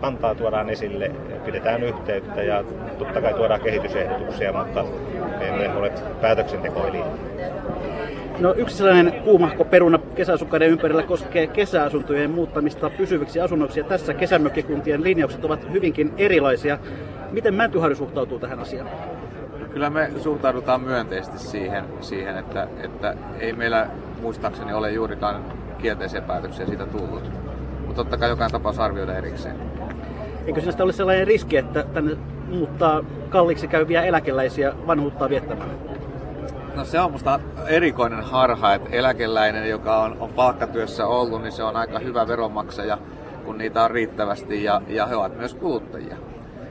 kantaa tuodaan esille, pidetään yhteyttä ja totta kai tuodaan kehitysehdotuksia, mutta me emme ole päätöksentekoelin. No yksi sellainen kuumahko peruna kesäasukkaiden ympärillä koskee kesäasuntojen muuttamista pysyviksi asunnoiksi ja tässä kesämökkikuntien linjaukset ovat hyvinkin erilaisia. Miten Mäntyharju suhtautuu tähän asiaan? Kyllä me suhtaudutaan myönteisesti siihen, siihen että, että ei meillä muistaakseni ole juurikaan kielteisiä päätöksiä siitä tullut mutta totta kai jokainen tapaus arvioida erikseen. Eikö sinusta ole sellainen riski, että tänne muuttaa kalliiksi käyviä eläkeläisiä vanhuuttaa viettämään? No se on musta erikoinen harha, että eläkeläinen, joka on, on palkkatyössä ollut, niin se on aika hyvä veronmaksaja, kun niitä on riittävästi ja, ja he ovat myös kuluttajia.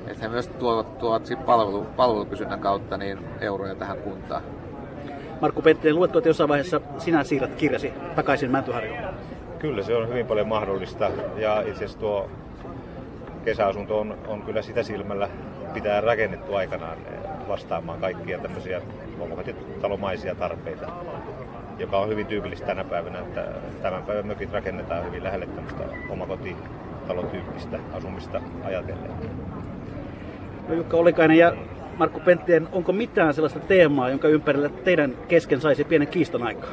Että he myös tuovat, tuovat palvelu, palvelukysynnän kautta niin euroja tähän kuntaan. Markku Penttinen, luettu, että jossain vaiheessa sinä siirrät kirjasi takaisin Mäntyharjuun? Kyllä se on hyvin paljon mahdollista ja itse asiassa tuo kesäasunto on, on kyllä sitä silmällä pitää rakennettu aikanaan vastaamaan kaikkia tämmöisiä omakotitalomaisia tarpeita, joka on hyvin tyypillistä tänä päivänä, että tämän päivän mökit rakennetaan hyvin lähelle tämmöistä omakotitalotyyppistä asumista ajatellen. No Jukka Olikainen ja Markku Penttien, onko mitään sellaista teemaa, jonka ympärillä teidän kesken saisi pienen kiiston aikaa?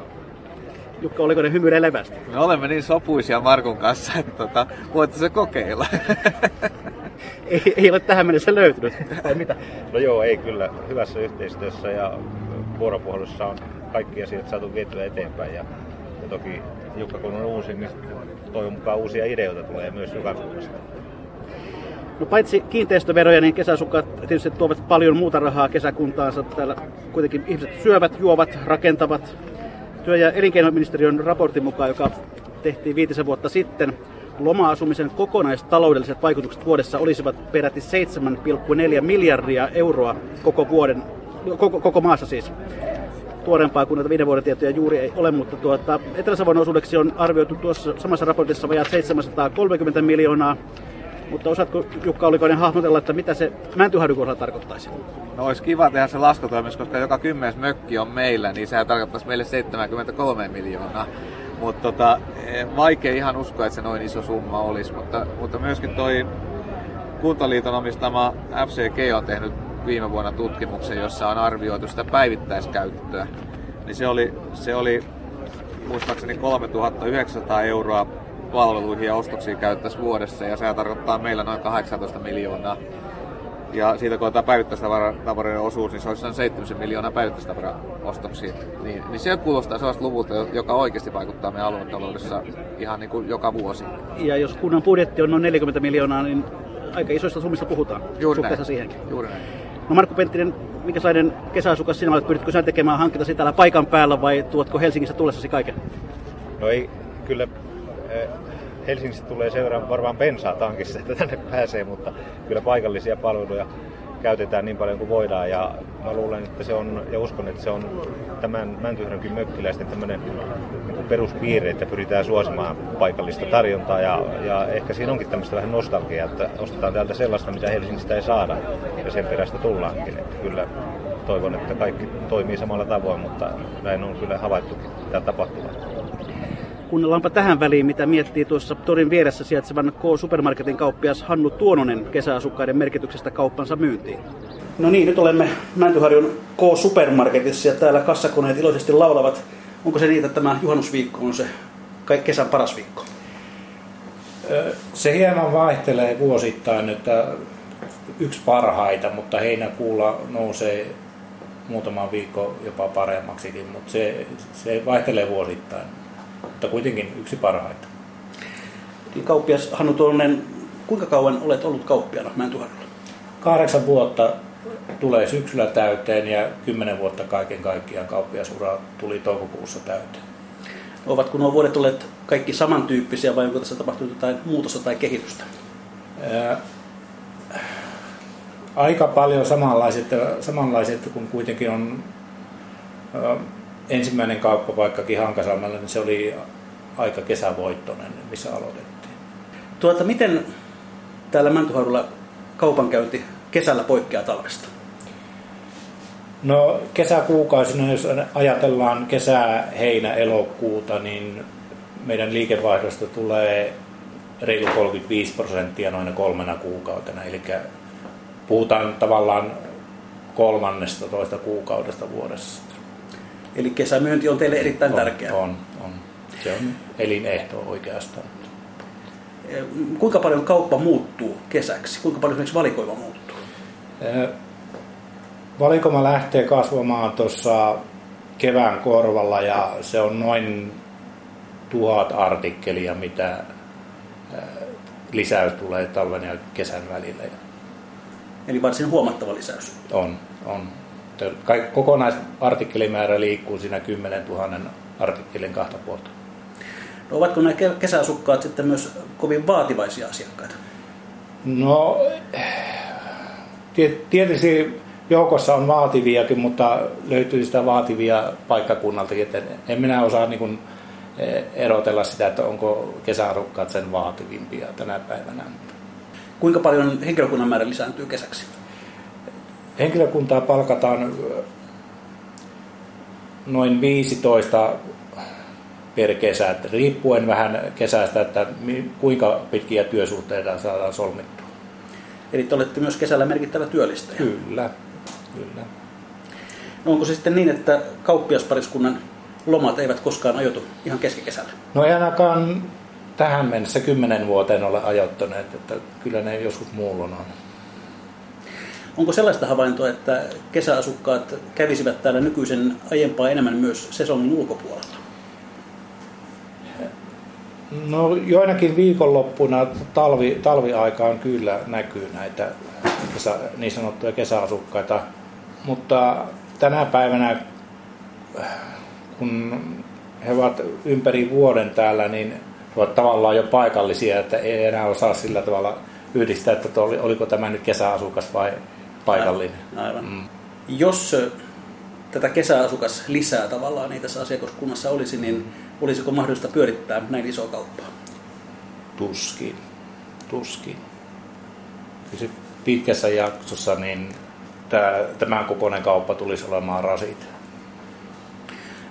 Jukka, oliko ne hymyilee levästi? Me olemme niin sopuisia Markun kanssa, että tota, voitte se kokeilla. <laughs> ei, ei ole tähän mennessä löytynyt, vai mitä? No joo, ei kyllä. Hyvässä yhteistyössä ja vuoropuhelussa on kaikki asiat saatu vietyä eteenpäin. Ja, ja toki Jukka kun on uusi, niin toivon mukaan uusia ideoita tulee myös Jukan suunnasta. No paitsi kiinteistöveroja, niin kesäasukkaat tietysti tuovat paljon muuta rahaa kesäkuntaansa. Täällä kuitenkin ihmiset syövät, juovat, rakentavat. Työ- ja elinkeinoministeriön raportin mukaan, joka tehtiin viitisen vuotta sitten, loma-asumisen kokonaistaloudelliset vaikutukset vuodessa olisivat peräti 7,4 miljardia euroa koko vuoden, koko, koko maassa siis. Tuorempaa kuin näitä viiden vuoden tietoja juuri ei ole, mutta tuota, Etelä-Savon osuudeksi on arvioitu tuossa samassa raportissa vajaat 730 miljoonaa, mutta osaatko Jukka Olikoinen hahmotella, että mitä se Mäntyharjun kohdalla tarkoittaisi? No olisi kiva tehdä se laskutoimis, koska joka kymmenes mökki on meillä, niin sehän tarkoittaisi meille 73 miljoonaa. Mutta tota, eh, vaikea ihan uskoa, että se noin iso summa olisi. Mutta, mutta myöskin toi Kuntaliiton omistama FCG on tehnyt viime vuonna tutkimuksen, jossa on arvioitu sitä päivittäiskäyttöä. Niin se oli, se oli muistaakseni 3900 euroa palveluihin ja ostoksiin käyttäisi vuodessa ja se tarkoittaa meillä noin 18 miljoonaa. Ja siitä kun otetaan päivittäistavaroiden osuus, niin se olisi 7 miljoonaa päivittäistavaraostoksia. Niin, niin se kuulostaa sellaista luvulta, joka oikeasti vaikuttaa meidän aluetaloudessa ihan niin kuin joka vuosi. Ja jos kunnan budjetti on noin 40 miljoonaa, niin aika isoista summista puhutaan Juuri suhteessa näin. siihenkin. Juuri näin. No Markku Penttinen, minkälainen kesäasukas sinä olet? Pyritkö sinä tekemään hankintasi täällä paikan päällä vai tuotko Helsingissä tullessasi kaiken? No ei, kyllä Helsingistä tulee seuraan varmaan bensaa tankissa, että tänne pääsee, mutta kyllä paikallisia palveluja käytetään niin paljon kuin voidaan ja mä luulen, että se on ja uskon, että se on tämän Mäntyhrönkin mökkiläisten tämmöinen niin peruspiirre, että pyritään suosimaan paikallista tarjontaa ja, ja ehkä siinä onkin tämmöistä vähän nostalgiaa, että ostetaan täältä sellaista, mitä Helsingistä ei saada ja sen perästä tullaankin. Että kyllä toivon, että kaikki toimii samalla tavoin, mutta näin on kyllä havaittukin täällä tapahtuvan. Kuunnellaanpa tähän väliin, mitä miettii tuossa torin vieressä sijaitsevan K-supermarketin kauppias Hannu Tuononen kesäasukkaiden merkityksestä kauppansa myyntiin. No niin, nyt olemme Mäntyharjun K-supermarketissa ja täällä kassakoneet iloisesti laulavat. Onko se niitä, että tämä juhannusviikko on se kesän paras viikko? Se hieman vaihtelee vuosittain, että yksi parhaita, mutta heinäkuulla nousee muutama viikko jopa paremmaksikin, mutta se, se vaihtelee vuosittain mutta kuitenkin yksi parhaita. Kauppias Hannu Tuonen, kuinka kauan olet ollut kauppiana Mäntyharjulla? Kahdeksan vuotta tulee syksyllä täyteen ja kymmenen vuotta kaiken kaikkiaan kauppiasura tuli toukokuussa täyteen. Ovatko nuo vuodet olleet kaikki samantyyppisiä vai onko tässä tapahtunut jotain muutosta tai kehitystä? Ää, aika paljon samanlaiset, samanlaiset kun kuitenkin on ää, ensimmäinen kauppapaikkakin Hankasalmella, niin se oli aika kesävoittoinen, missä aloitettiin. Tuota, miten täällä Mäntyharjulla kaupankäynti kesällä poikkeaa talvesta? No kesäkuukausina, jos ajatellaan kesää, heinä, elokuuta, niin meidän liikevaihdosta tulee reilu 35 prosenttia noina kolmena kuukautena. Eli puhutaan tavallaan kolmannesta toista kuukaudesta vuodessa. Eli kesämyynti on teille erittäin on, tärkeää. On, on. Se on elinehto oikeastaan. Kuinka paljon kauppa muuttuu kesäksi? Kuinka paljon esimerkiksi valikoima muuttuu? Valikoima lähtee kasvamaan tuossa kevään korvalla ja se on noin tuhat artikkelia, mitä lisäys tulee talven ja kesän välillä. Eli varsin huomattava lisäys. On, on. Kokonaisartikkelimäärä liikkuu siinä 10 000 artikkelin kahta puolta. No, ovatko nämä kesäasukkaat sitten myös kovin vaativaisia asiakkaita? No, tietysti joukossa on vaativiakin, mutta löytyy sitä vaativia paikkakunnaltakin, että en minä osaa niin kuin eh, erotella sitä, että onko kesäarukkaat sen vaativimpia tänä päivänä. Kuinka paljon henkilökunnan määrä lisääntyy kesäksi? Henkilökuntaa palkataan noin 15 per kesä, että riippuen vähän kesästä, että kuinka pitkiä työsuhteita saadaan solmittua. Eli te olette myös kesällä merkittävä työllistäjä. Kyllä, kyllä. No onko se sitten niin, että kauppiaspariskunnan lomat eivät koskaan ajoitu ihan keskikesällä? No ei ainakaan tähän mennessä kymmenen vuoteen ole ajoittaneet, että kyllä ne joskus muulloin on. Onko sellaista havaintoa, että kesäasukkaat kävisivät täällä nykyisen aiempaa enemmän myös sesongin ulkopuolella? No joinakin viikonloppuna talvi, talviaikaan kyllä näkyy näitä kesä, niin sanottuja kesäasukkaita, mutta tänä päivänä kun he ovat ympäri vuoden täällä, niin he ovat tavallaan jo paikallisia, että ei enää osaa sillä tavalla yhdistää, että oliko tämä nyt kesäasukas vai paikallinen. Aivan. Mm. Jos tätä kesäasukas lisää tavallaan niin tässä asiakaskunnassa olisi, niin olisiko mahdollista pyörittää näin isoa kauppaa? Tuskin. Tuskin. Kyllä pitkässä jaksossa niin tämä, kokoinen kauppa tulisi olemaan rasite.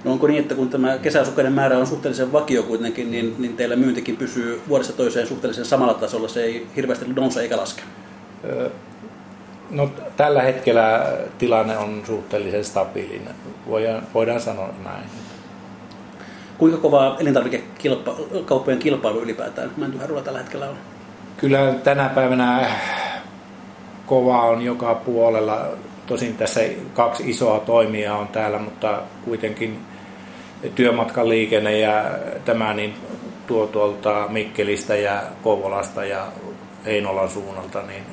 No onko niin, että kun tämä kesäasukkaiden määrä on suhteellisen vakio kuitenkin, niin, niin teillä myyntikin pysyy vuodesta toiseen suhteellisen samalla tasolla, se ei hirveästi nouse eikä laske? No, tällä hetkellä tilanne on suhteellisen stabiilinen, voidaan, voidaan sanoa näin. Kuinka kovaa elintarvikekauppojen kilpailu ylipäätään Mäntyharjulla tällä hetkellä on? Kyllä tänä päivänä kova on joka puolella. Tosin tässä kaksi isoa toimijaa on täällä, mutta kuitenkin työmatkan liikenne ja tämä niin tuo tuolta Mikkelistä ja Kouvolasta ja Heinolan suunnalta, niin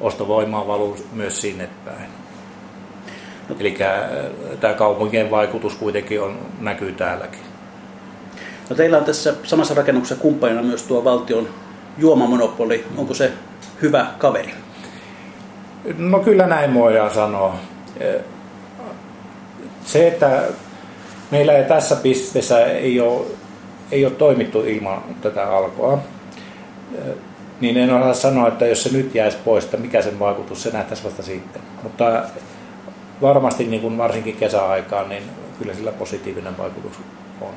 ostovoimaa valuu myös sinne päin. Eli äh, tämä kaupunkien vaikutus kuitenkin on, näkyy täälläkin. No teillä on tässä samassa rakennuksessa kumppanina myös tuo valtion juomamonopoli. Onko se hyvä kaveri? No kyllä näin voidaan sanoa. Se, että meillä ei tässä pisteessä ei ole, ei ole toimittu ilman tätä alkoa, niin en osaa sanoa, että jos se nyt jäisi pois, että mikä sen vaikutus, se nähtäisi vasta sitten. Mutta varmasti niin kuin varsinkin kesäaikaan, niin kyllä sillä positiivinen vaikutus on.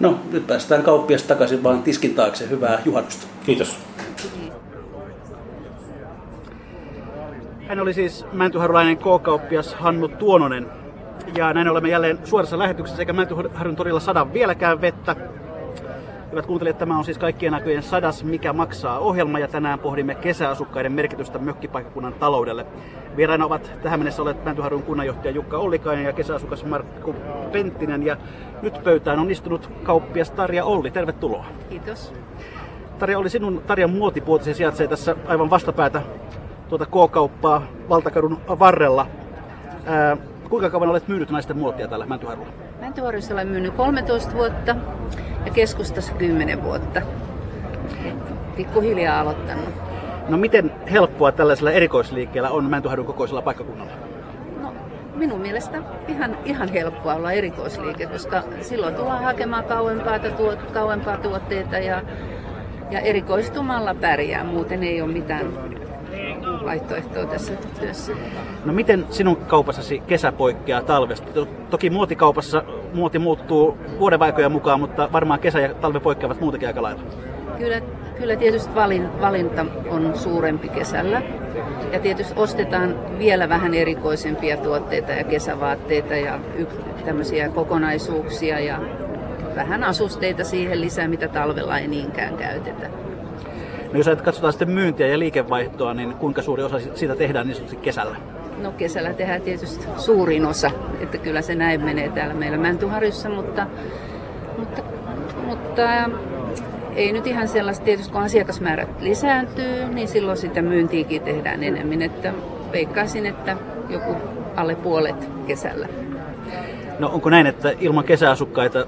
No, nyt päästään kauppias takaisin vaan tiskin taakse. Hyvää juhannusta. Kiitos. Hän oli siis mäntyharjulainen K-kauppias Hannu Tuononen. Ja näin olemme jälleen suorassa lähetyksessä sekä Mäntyharjun torilla sadan vieläkään vettä. Hyvät kuuntelijat, tämä on siis kaikkien näköjen sadas Mikä maksaa ohjelma ja tänään pohdimme kesäasukkaiden merkitystä mökkipaikkakunnan taloudelle. Vieraina ovat tähän mennessä olleet Mäntyharjun kunnanjohtaja Jukka Ollikainen ja kesäasukas Markku Penttinen ja nyt pöytään on istunut kauppias Tarja Olli. Tervetuloa. Kiitos. Tarja oli sinun Tarjan muotipuoti, sijaitsee tässä aivan vastapäätä tuota K-kauppaa Valtakadun varrella. Ää, kuinka kauan olet myynyt naisten muotia täällä Mäntyharjulla? Mäntyharjussa olen myynyt 13 vuotta ja keskustassa 10 vuotta. Pikkuhiljaa aloittanut. No miten helppoa tällaisella erikoisliikkeellä on Mäntyharjun kokoisella paikkakunnalla? No, minun mielestä ihan, ihan helppoa olla erikoisliike, koska silloin tullaan hakemaan kauempaa, tuot, kauempaa tuotteita ja, ja erikoistumalla pärjää. Muuten ei ole mitään vaihtoehtoa tässä työssä. No miten sinun kaupassasi kesä poikkeaa talvesta? Toki muotikaupassa muoti muuttuu vuodenvaikojen mukaan, mutta varmaan kesä ja talve poikkeavat muutenkin aika lailla. Kyllä, kyllä tietysti valin, valinta on suurempi kesällä. Ja tietysti ostetaan vielä vähän erikoisempia tuotteita ja kesävaatteita ja tämmöisiä kokonaisuuksia ja vähän asusteita siihen lisää, mitä talvella ei niinkään käytetä. No jos katsotaan sitten myyntiä ja liikevaihtoa, niin kuinka suuri osa siitä tehdään niin sanotusti kesällä? No kesällä tehdään tietysti suurin osa, että kyllä se näin menee täällä meillä Mäntyharjussa, mutta, mutta, mutta ei nyt ihan sellaista, tietysti kun asiakasmäärät lisääntyy, niin silloin sitä myyntiikin tehdään enemmän. Että veikkaisin, että joku alle puolet kesällä. No onko näin, että ilman kesäasukkaita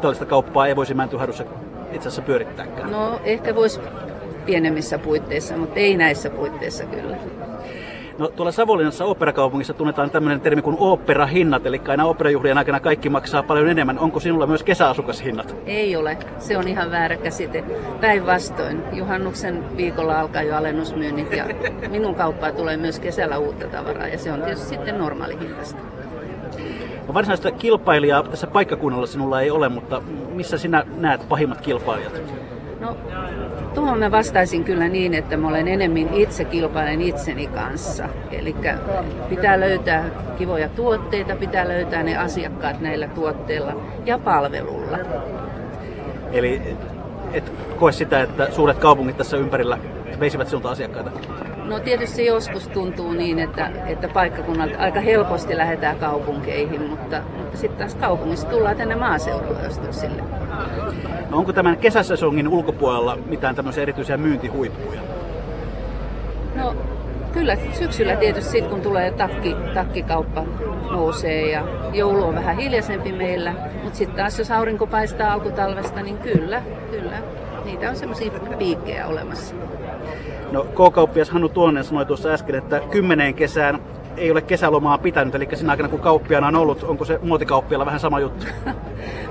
tällaista kauppaa ei voisi Mäntyharjussa itse asiassa pyörittääkään? No ehkä voisi pienemmissä puitteissa, mutta ei näissä puitteissa kyllä. No tuolla Savonlinnassa oopperakaupungissa tunnetaan tämmöinen termi kuin oopperahinnat, eli aina oopperajuhlien aikana kaikki maksaa paljon enemmän. Onko sinulla myös kesäasukashinnat? Ei ole, se on ihan väärä käsite. Päinvastoin, juhannuksen viikolla alkaa jo alennusmyynnit ja minun kauppaa tulee myös kesällä uutta tavaraa ja se on tietysti sitten normaali hintasta. No varsinaista kilpailijaa tässä paikkakunnalla sinulla ei ole, mutta missä sinä näet pahimmat kilpailijat? No, tuohon mä vastaisin kyllä niin, että mä olen enemmän itse kilpailen itseni kanssa. Eli pitää löytää kivoja tuotteita, pitää löytää ne asiakkaat näillä tuotteilla ja palvelulla. Eli et koe sitä, että suuret kaupungit tässä ympärillä veisivät sinulta asiakkaita? No tietysti joskus tuntuu niin, että, että paikkakunnalta aika helposti lähdetään kaupunkeihin, mutta, mutta sitten taas kaupungista tullaan tänne maaseudulle ostosille. No onko tämän kesäsesongin ulkopuolella mitään tämmöisiä erityisiä myyntihuippuja? No kyllä syksyllä tietysti sit, kun tulee takki, takkikauppa nousee ja joulu on vähän hiljaisempi meillä. Mutta sitten taas jos aurinko paistaa alkutalvesta, niin kyllä, kyllä. Niitä on semmoisia piikkejä olemassa. No K-kauppias Hannu Tuonen sanoi tuossa äsken, että kymmeneen kesään ei ole kesälomaa pitänyt, eli siinä aikana kun kauppiana on ollut, onko se muotikauppialla vähän sama juttu? <laughs>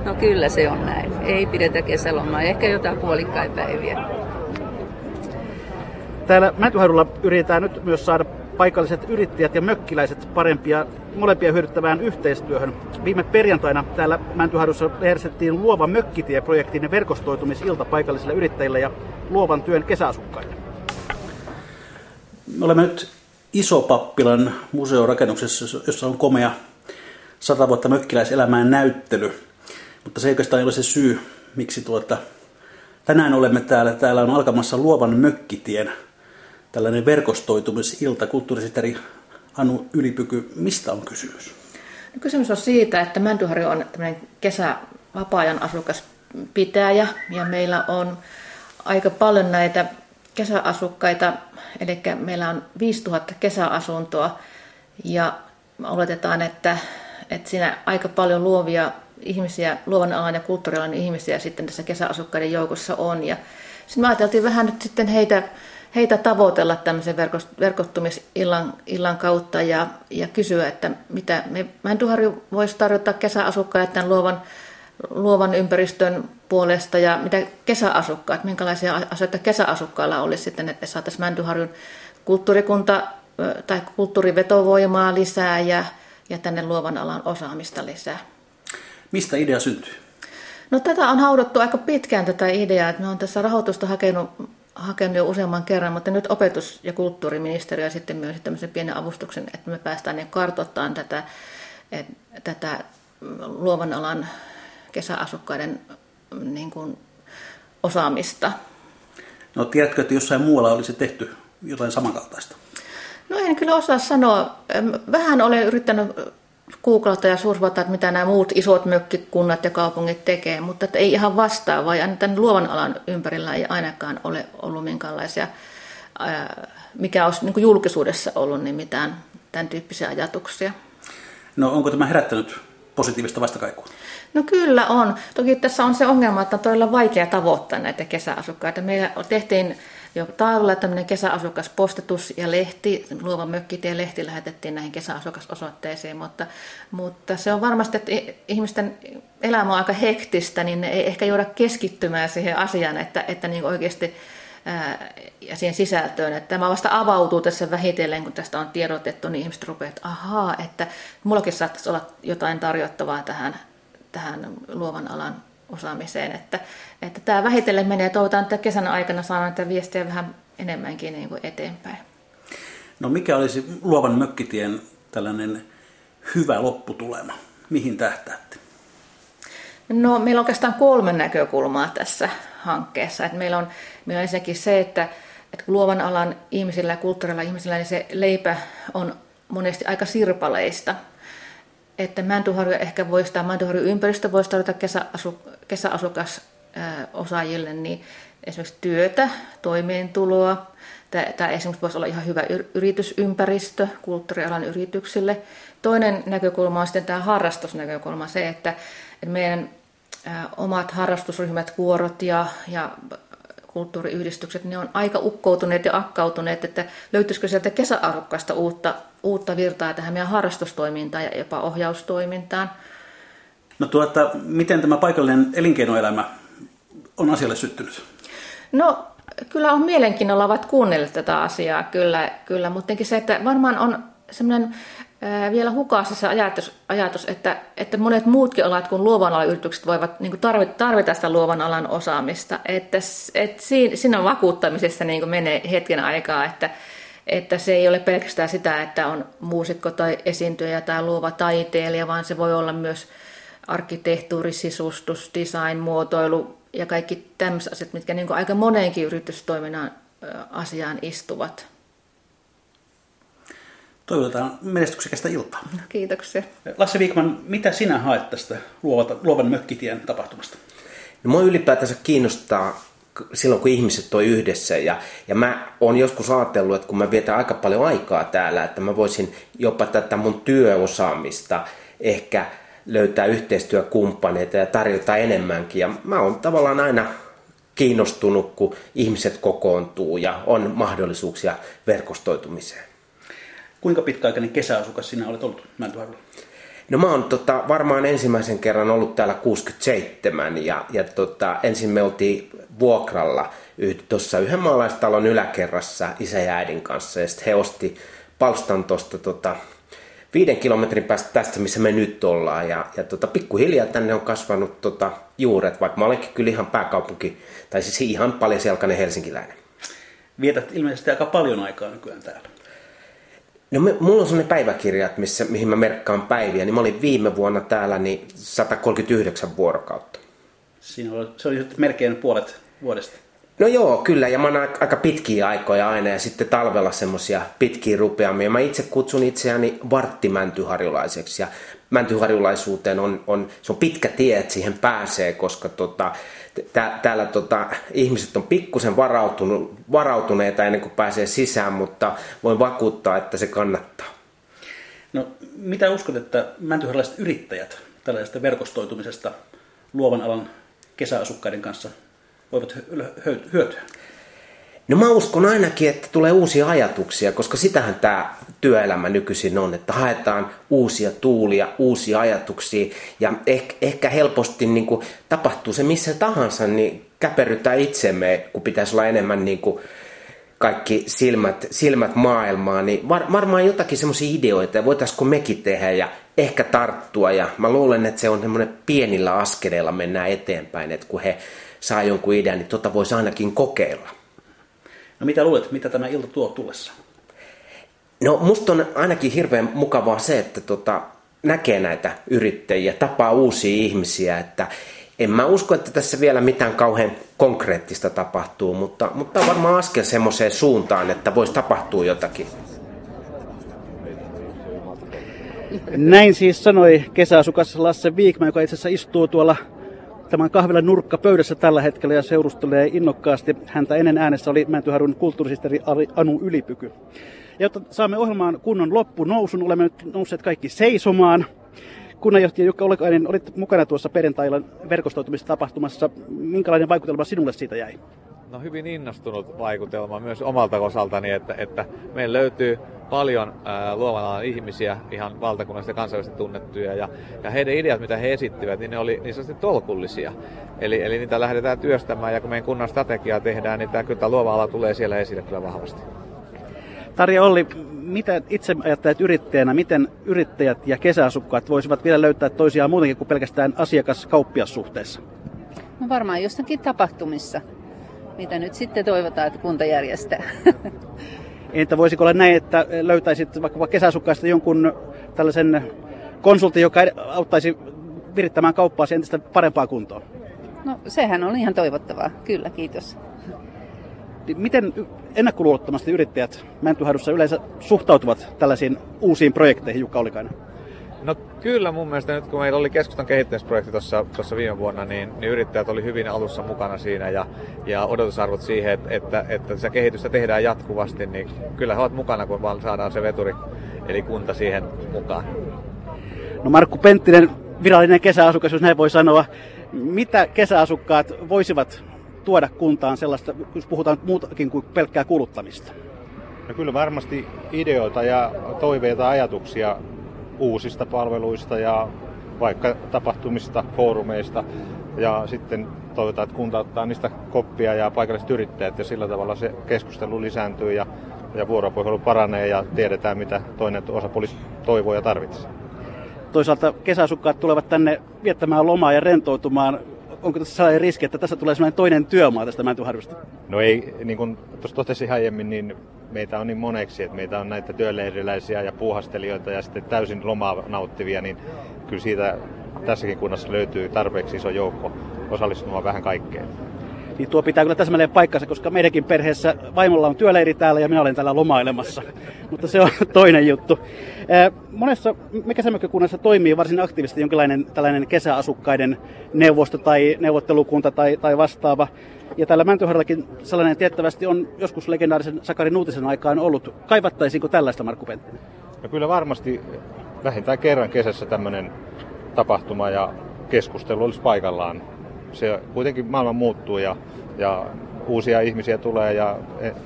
No kyllä se on näin. Ei pidetä kesälomaa, ehkä jotain puolikkain päiviä. Täällä Mäntyharjulla yritetään nyt myös saada paikalliset yrittäjät ja mökkiläiset parempia molempia hyödyttävään yhteistyöhön. Viime perjantaina täällä Mäntyharjussa järjestettiin Luova mökkitie-projektin verkostoitumisilta paikallisille yrittäjille ja luovan työn kesäasukkaille. Me olemme nyt Isopappilan museorakennuksessa, jossa on komea sata vuotta mökkiläiselämään näyttely. Mutta se ei oikeastaan ole se syy, miksi tuota, tänään olemme täällä. Täällä on alkamassa Luovan mökkitien tällainen verkostoitumisilta. Kulttuurisitari Anu Ylipyky, mistä on kysymys? No, kysymys on siitä, että Mäntyharju on tämmöinen kesä vapaa-ajan asukaspitäjä ja meillä on aika paljon näitä kesäasukkaita, eli meillä on 5000 kesäasuntoa ja oletetaan, että, että siinä aika paljon luovia ihmisiä, luovan alan ja kulttuurialan ihmisiä sitten tässä kesäasukkaiden joukossa on. Ja sitten me ajateltiin vähän nyt sitten heitä, heitä tavoitella tämmöisen verkottumisillan illan kautta ja, ja kysyä, että mitä me Mäntyharju voisi tarjota kesäasukkaille tämän luovan, luovan ympäristön puolesta ja mitä kesäasukkaat, minkälaisia asioita kesäasukkailla olisi sitten, että saataisiin Mäntyharjun kulttuurikunta tai kulttuurivetovoimaa lisää ja, ja tänne luovan alan osaamista lisää. Mistä idea syntyy? No tätä on haudottu aika pitkään tätä ideaa, että me on tässä rahoitusta hakenut, hakenut jo useamman kerran, mutta nyt opetus- ja kulttuuriministeriö sitten myös tämmöisen pienen avustuksen, että me päästään niin kartoittamaan tätä, et, tätä luovan alan kesäasukkaiden niin kuin, osaamista. No tiedätkö, että jossain muualla olisi tehty jotain samankaltaista? No en kyllä osaa sanoa. Vähän olen yrittänyt googlata ja survata, että mitä nämä muut isot mökkikunnat ja kaupungit tekee, mutta että ei ihan vastaavaa. Ja tämän luovan alan ympärillä ei ainakaan ole ollut minkäänlaisia, mikä olisi niin julkisuudessa ollut, niin mitään tämän tyyppisiä ajatuksia. No onko tämä herättänyt positiivista vastakaikua? No kyllä on. Toki tässä on se ongelma, että on todella vaikea tavoittaa näitä kesäasukkaita. Meillä tehtiin jo taululla tämmöinen kesäasukaspostitus ja lehti, Luova mökkitie lehti lähetettiin näihin kesäasukasosoitteisiin, mutta, mutta se on varmasti, että ihmisten elämä on aika hektistä, niin ne ei ehkä jouda keskittymään siihen asiaan, että, että niin oikeasti ja siihen sisältöön. Että tämä vasta avautuu tässä vähitellen, kun tästä on tiedotettu, niin ihmiset rupeavat, että ahaa, että mullakin saattaisi olla jotain tarjottavaa tähän, tähän luovan alan osaamiseen. Että, että tämä vähitellen menee. Toivotaan, että kesän aikana saadaan tätä viestiä vähän enemmänkin niin kuin eteenpäin. No mikä olisi luovan mökkitien tällainen hyvä lopputulema? Mihin tähtäätte? No meillä on oikeastaan kolme näkökulmaa tässä hankkeessa. Että meillä, on, meillä on ensinnäkin se, että, että luovan alan ihmisillä ja kulttuurilla ihmisillä niin se leipä on monesti aika sirpaleista – että Mäntyharju ehkä voisi, tai Mäntyharju ympäristö voisi tarjota kesäasu, kesäasukas osaajille niin esimerkiksi työtä, toimeentuloa, Tämä esimerkiksi voisi olla ihan hyvä yritysympäristö kulttuurialan yrityksille. Toinen näkökulma on sitten tämä harrastusnäkökulma, se, että meidän omat harrastusryhmät, kuorot ja, ja kulttuuriyhdistykset, ne on aika ukkoutuneet ja akkautuneet, että löytyisikö sieltä kesäarvokkaista uutta, uutta virtaa tähän meidän harrastustoimintaan ja jopa ohjaustoimintaan. No tuota, miten tämä paikallinen elinkeinoelämä on asialle syttynyt? No kyllä on mielenkiinnolla ovat kuunnelleet tätä asiaa, kyllä, kyllä mutta se, että varmaan on semmoinen vielä hukassa se ajatus, ajatus että, että monet muutkin alat kuin luovan alan yritykset voivat niin tarvita, tarvita sitä luovan alan osaamista. Että, että siinä, siinä vakuuttamisessa niin menee hetken aikaa, että, että se ei ole pelkästään sitä, että on muusikko tai esiintyjä tai luova taiteilija, vaan se voi olla myös arkkitehtuuri, sisustus, design, muotoilu ja kaikki tämmöiset asiat, mitkä niin aika moneenkin yritystoiminnan asiaan istuvat. Toivotetaan menestyksekästä iltaa. Kiitoksia. Lasse Viikman, mitä sinä haet tästä Luovan mökkitien tapahtumasta? No, mua ylipäätänsä kiinnostaa silloin, kun ihmiset toi yhdessä. Ja, ja mä oon joskus ajatellut, että kun mä vietän aika paljon aikaa täällä, että mä voisin jopa tätä mun työosaamista ehkä löytää yhteistyökumppaneita ja tarjota enemmänkin. Ja mä oon tavallaan aina kiinnostunut, kun ihmiset kokoontuu ja on mahdollisuuksia verkostoitumiseen. Kuinka pitkäaikainen kesäasukas sinä olet ollut Mäntyharjulla? No mä oon tota, varmaan ensimmäisen kerran ollut täällä 67 ja, ja tota, ensin me oltiin vuokralla tuossa yhden maalaistalon yläkerrassa isä ja äidin kanssa ja sitten he osti palstan tuosta tota, viiden kilometrin päästä tästä, missä me nyt ollaan. Ja, ja tota, pikkuhiljaa tänne on kasvanut tota, juuret, vaikka mä olenkin kyllä ihan pääkaupunki, tai siis ihan paljon selkainen helsinkiläinen. Vietät ilmeisesti aika paljon aikaa nykyään täällä. No me, mulla on sellainen päiväkirjat, missä, mihin mä merkkaan päiviä, niin mä olin viime vuonna täällä niin 139 vuorokautta. Siinä oli, se oli melkein puolet vuodesta. No joo, kyllä, ja mä oon aika pitkiä aikoja aina, ja sitten talvella semmosia pitkiä rupeamia. Mä itse kutsun itseäni varttimäntyharjulaiseksi, ja mäntyharjulaisuuteen on, on, se on pitkä tie, että siihen pääsee, koska tota, tää, täällä tota, ihmiset on pikkusen varautuneita ennen kuin pääsee sisään, mutta voin vakuuttaa, että se kannattaa. No, mitä uskot, että mäntyharjalaiset yrittäjät tällaisesta verkostoitumisesta luovan alan kesäasukkaiden kanssa voivat hyötyä? No mä uskon ainakin, että tulee uusia ajatuksia, koska sitähän tämä työelämä nykyisin on, että haetaan uusia tuulia, uusia ajatuksia ja ehkä, ehkä helposti niin kuin, tapahtuu se missä tahansa, niin käperrytään itsemme, kun pitäisi olla enemmän niin kuin, kaikki silmät, silmät maailmaa, niin var, varmaan jotakin semmoisia ideoita, ja voitaisiko mekin tehdä ja ehkä tarttua. Ja mä luulen, että se on semmoinen pienillä askeleilla mennään eteenpäin, että kun he saa jonkun idean, niin tota voisi ainakin kokeilla. No mitä luulet, mitä tämä ilta tuo tullessa? No musta on ainakin hirveän mukavaa se, että tota, näkee näitä yrittäjiä, tapaa uusia ihmisiä, että en mä usko, että tässä vielä mitään kauhean konkreettista tapahtuu, mutta, mutta on varmaan askel semmoiseen suuntaan, että voisi tapahtua jotakin. Näin siis sanoi kesäasukas Lasse Viikma, joka itse asiassa istuu tuolla tämän kahvilan nurkka pöydässä tällä hetkellä ja seurustelee innokkaasti. Häntä ennen äänessä oli Mäntyharjun kulttuurisisteri Anu Ylipyky. Ja jotta saamme ohjelmaan kunnon loppunousun, olemme nyt nousseet kaikki seisomaan. Kunnanjohtaja Jukka Olekainen, olit mukana tuossa perjantailla verkostoitumistapahtumassa. Minkälainen vaikutelma sinulle siitä jäi? No hyvin innostunut vaikutelma myös omalta osaltani, että, että meillä löytyy paljon ää, luovan alan ihmisiä, ihan valtakunnallisesti ja kansainvälisesti tunnettuja, ja, ja heidän ideat, mitä he esittivät, niin ne oli niin sanotusti tolkullisia. Eli, eli niitä lähdetään työstämään, ja kun meidän kunnan strategiaa tehdään, niin tämä kyllä luova ala tulee siellä esille kyllä vahvasti. Tarja Olli, mitä itse ajattelet yrittäjänä, miten yrittäjät ja kesäasukkaat voisivat vielä löytää toisiaan muutenkin kuin pelkästään asiakas-kauppiassuhteessa? No varmaan jostakin tapahtumissa, mitä nyt sitten toivotaan, että kunta järjestää. <laughs> Entä voisiko olla näin, että löytäisit vaikka kesäasukkaista jonkun tällaisen konsultin, joka auttaisi virittämään kauppaa entistä parempaa kuntoon? No sehän on ihan toivottavaa, kyllä, kiitos. Miten ennakkoluulottomasti yrittäjät Mäntyharjussa yleensä suhtautuvat tällaisiin uusiin projekteihin, Jukka Olikainen? No kyllä mun mielestä nyt kun meillä oli keskustan kehittämisprojekti tuossa, tuossa viime vuonna, niin, niin yrittäjät oli hyvin alussa mukana siinä ja, ja odotusarvot siihen, että, että, että se kehitystä tehdään jatkuvasti, niin kyllä he ovat mukana, kun vaan saadaan se veturi, eli kunta siihen mukaan. No Markku Penttinen, virallinen kesäasukas, jos näin voi sanoa. Mitä kesäasukkaat voisivat tuoda kuntaan sellaista, jos puhutaan muutakin kuin pelkkää kuluttamista? No kyllä varmasti ideoita ja toiveita, ajatuksia uusista palveluista ja vaikka tapahtumista, foorumeista. Ja sitten toivotaan, että kunta ottaa niistä koppia ja paikalliset yrittäjät ja sillä tavalla se keskustelu lisääntyy ja, ja vuoropuhelu paranee ja tiedetään, mitä toinen osapuoli toivoo ja tarvitsee. Toisaalta kesäasukkaat tulevat tänne viettämään lomaa ja rentoutumaan. Onko tässä sellainen riski, että tässä tulee sellainen toinen työmaa tästä Mäntyharjusta? No ei, niin kuin tuossa totesin aiemmin, niin meitä on niin moneksi, että meitä on näitä työleiriläisiä ja puuhastelijoita ja sitten täysin lomaa nauttivia, niin kyllä siitä tässäkin kunnassa löytyy tarpeeksi iso joukko osallistumaan vähän kaikkeen. Niin tuo pitää kyllä täsmälleen paikkansa, koska meidänkin perheessä vaimolla on työleiri täällä ja minä olen täällä lomailemassa. Mutta se on <laughs> toinen juttu. Monessa kesämökkökunnassa toimii varsin aktiivisesti jonkinlainen tällainen kesäasukkaiden neuvosto tai neuvottelukunta tai, tai vastaava. Ja täällä Mäntyharjallakin sellainen tiettävästi on joskus legendaarisen Sakari Nuutisen aikaan ollut. Kaivattaisiinko tällaista, Markku Penttinen? No kyllä varmasti vähintään kerran kesässä tämmöinen tapahtuma ja keskustelu olisi paikallaan. Se kuitenkin maailma muuttuu ja, ja uusia ihmisiä tulee ja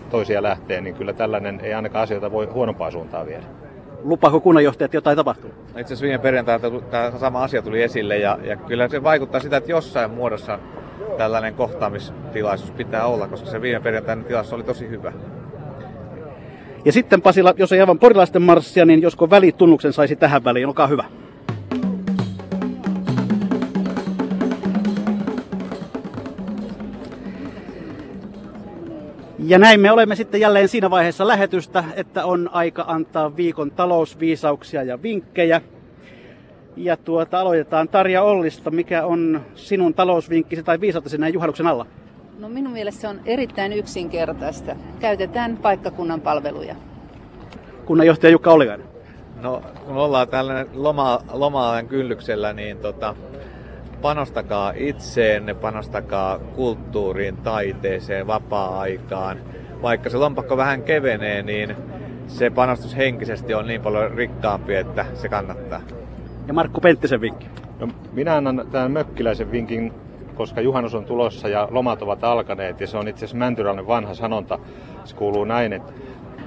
toisia lähtee, niin kyllä tällainen ei ainakaan asioita voi huonompaa suuntaan viedä. Lupaako kunnanjohtajat, että jotain tapahtuu? Itse asiassa viime perjantaina tämä sama asia tuli esille ja, ja kyllä se vaikuttaa sitä, että jossain muodossa tällainen kohtaamistilaisuus pitää olla, koska se viime perjantainen tilaisuus oli tosi hyvä. Ja sitten Pasila, jos ei aivan porilaisten marssia, niin josko välitunnuksen saisi tähän väliin, olkaa hyvä. Ja näin me olemme sitten jälleen siinä vaiheessa lähetystä, että on aika antaa viikon talousviisauksia ja vinkkejä. Ja tuota, aloitetaan Tarja Ollista. Mikä on sinun talousvinkkisi tai viisautesi näin juhannuksen alla? No minun mielestä se on erittäin yksinkertaista. Käytetään paikkakunnan palveluja. Kunnanjohtaja Jukka Olivainen. No kun ollaan tällainen loma, loma kyllyksellä, niin tota, panostakaa itseenne, panostakaa kulttuuriin, taiteeseen, vapaa-aikaan. Vaikka se lompakko vähän kevenee, niin se panostus henkisesti on niin paljon rikkaampi, että se kannattaa. Ja Markku Penttisen vinkki. No, minä annan tämän mökkiläisen vinkin, koska juhannus on tulossa ja lomat ovat alkaneet. Ja se on itse asiassa Mäntyräinen vanha sanonta. Se kuuluu näin, että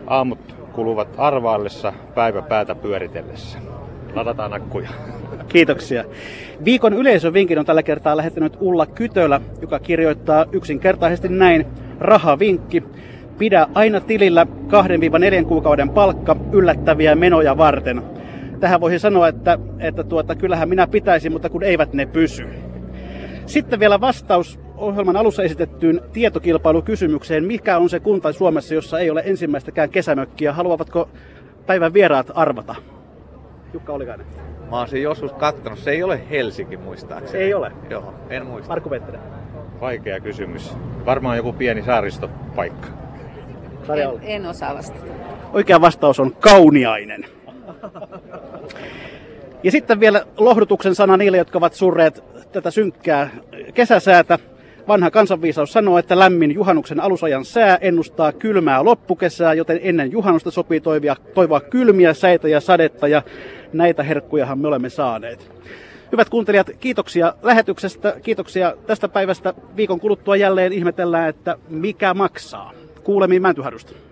aamut kuluvat arvaillessa, päivä päätä pyöritellessä. Ladataan akkuja. Kiitoksia. Viikon yleisövinkin on tällä kertaa lähettänyt Ulla Kytölä, joka kirjoittaa yksinkertaisesti näin. Rahavinkki. Pidä aina tilillä 2-4 kuukauden palkka yllättäviä menoja varten. Tähän voisi sanoa, että, että tuota, kyllähän minä pitäisin, mutta kun eivät ne pysy. Sitten vielä vastaus ohjelman alussa esitettyyn tietokilpailukysymykseen. Mikä on se kunta Suomessa, jossa ei ole ensimmäistäkään kesämökkiä? Haluavatko päivän vieraat arvata? Jukka Olikainen. Mä oon sen joskus kattonut. Se ei ole Helsinki muistaakseni. Ei ole? Joo, en muista. Markku Pettinen. Vaikea kysymys. Varmaan joku pieni saaristopaikka. En, en osaa vastata. Oikea vastaus on kauniainen. Ja sitten vielä lohdutuksen sana niille, jotka ovat surreet tätä synkkää kesäsäätä. Vanha kansanviisaus sanoo, että lämmin juhannuksen alusajan sää ennustaa kylmää loppukesää, joten ennen juhannusta sopii toivoa, toivoa kylmiä säitä ja sadetta, ja näitä herkkujahan me olemme saaneet. Hyvät kuuntelijat, kiitoksia lähetyksestä, kiitoksia tästä päivästä. Viikon kuluttua jälleen ihmetellään, että mikä maksaa. Kuulemiin Mäntyharjusta.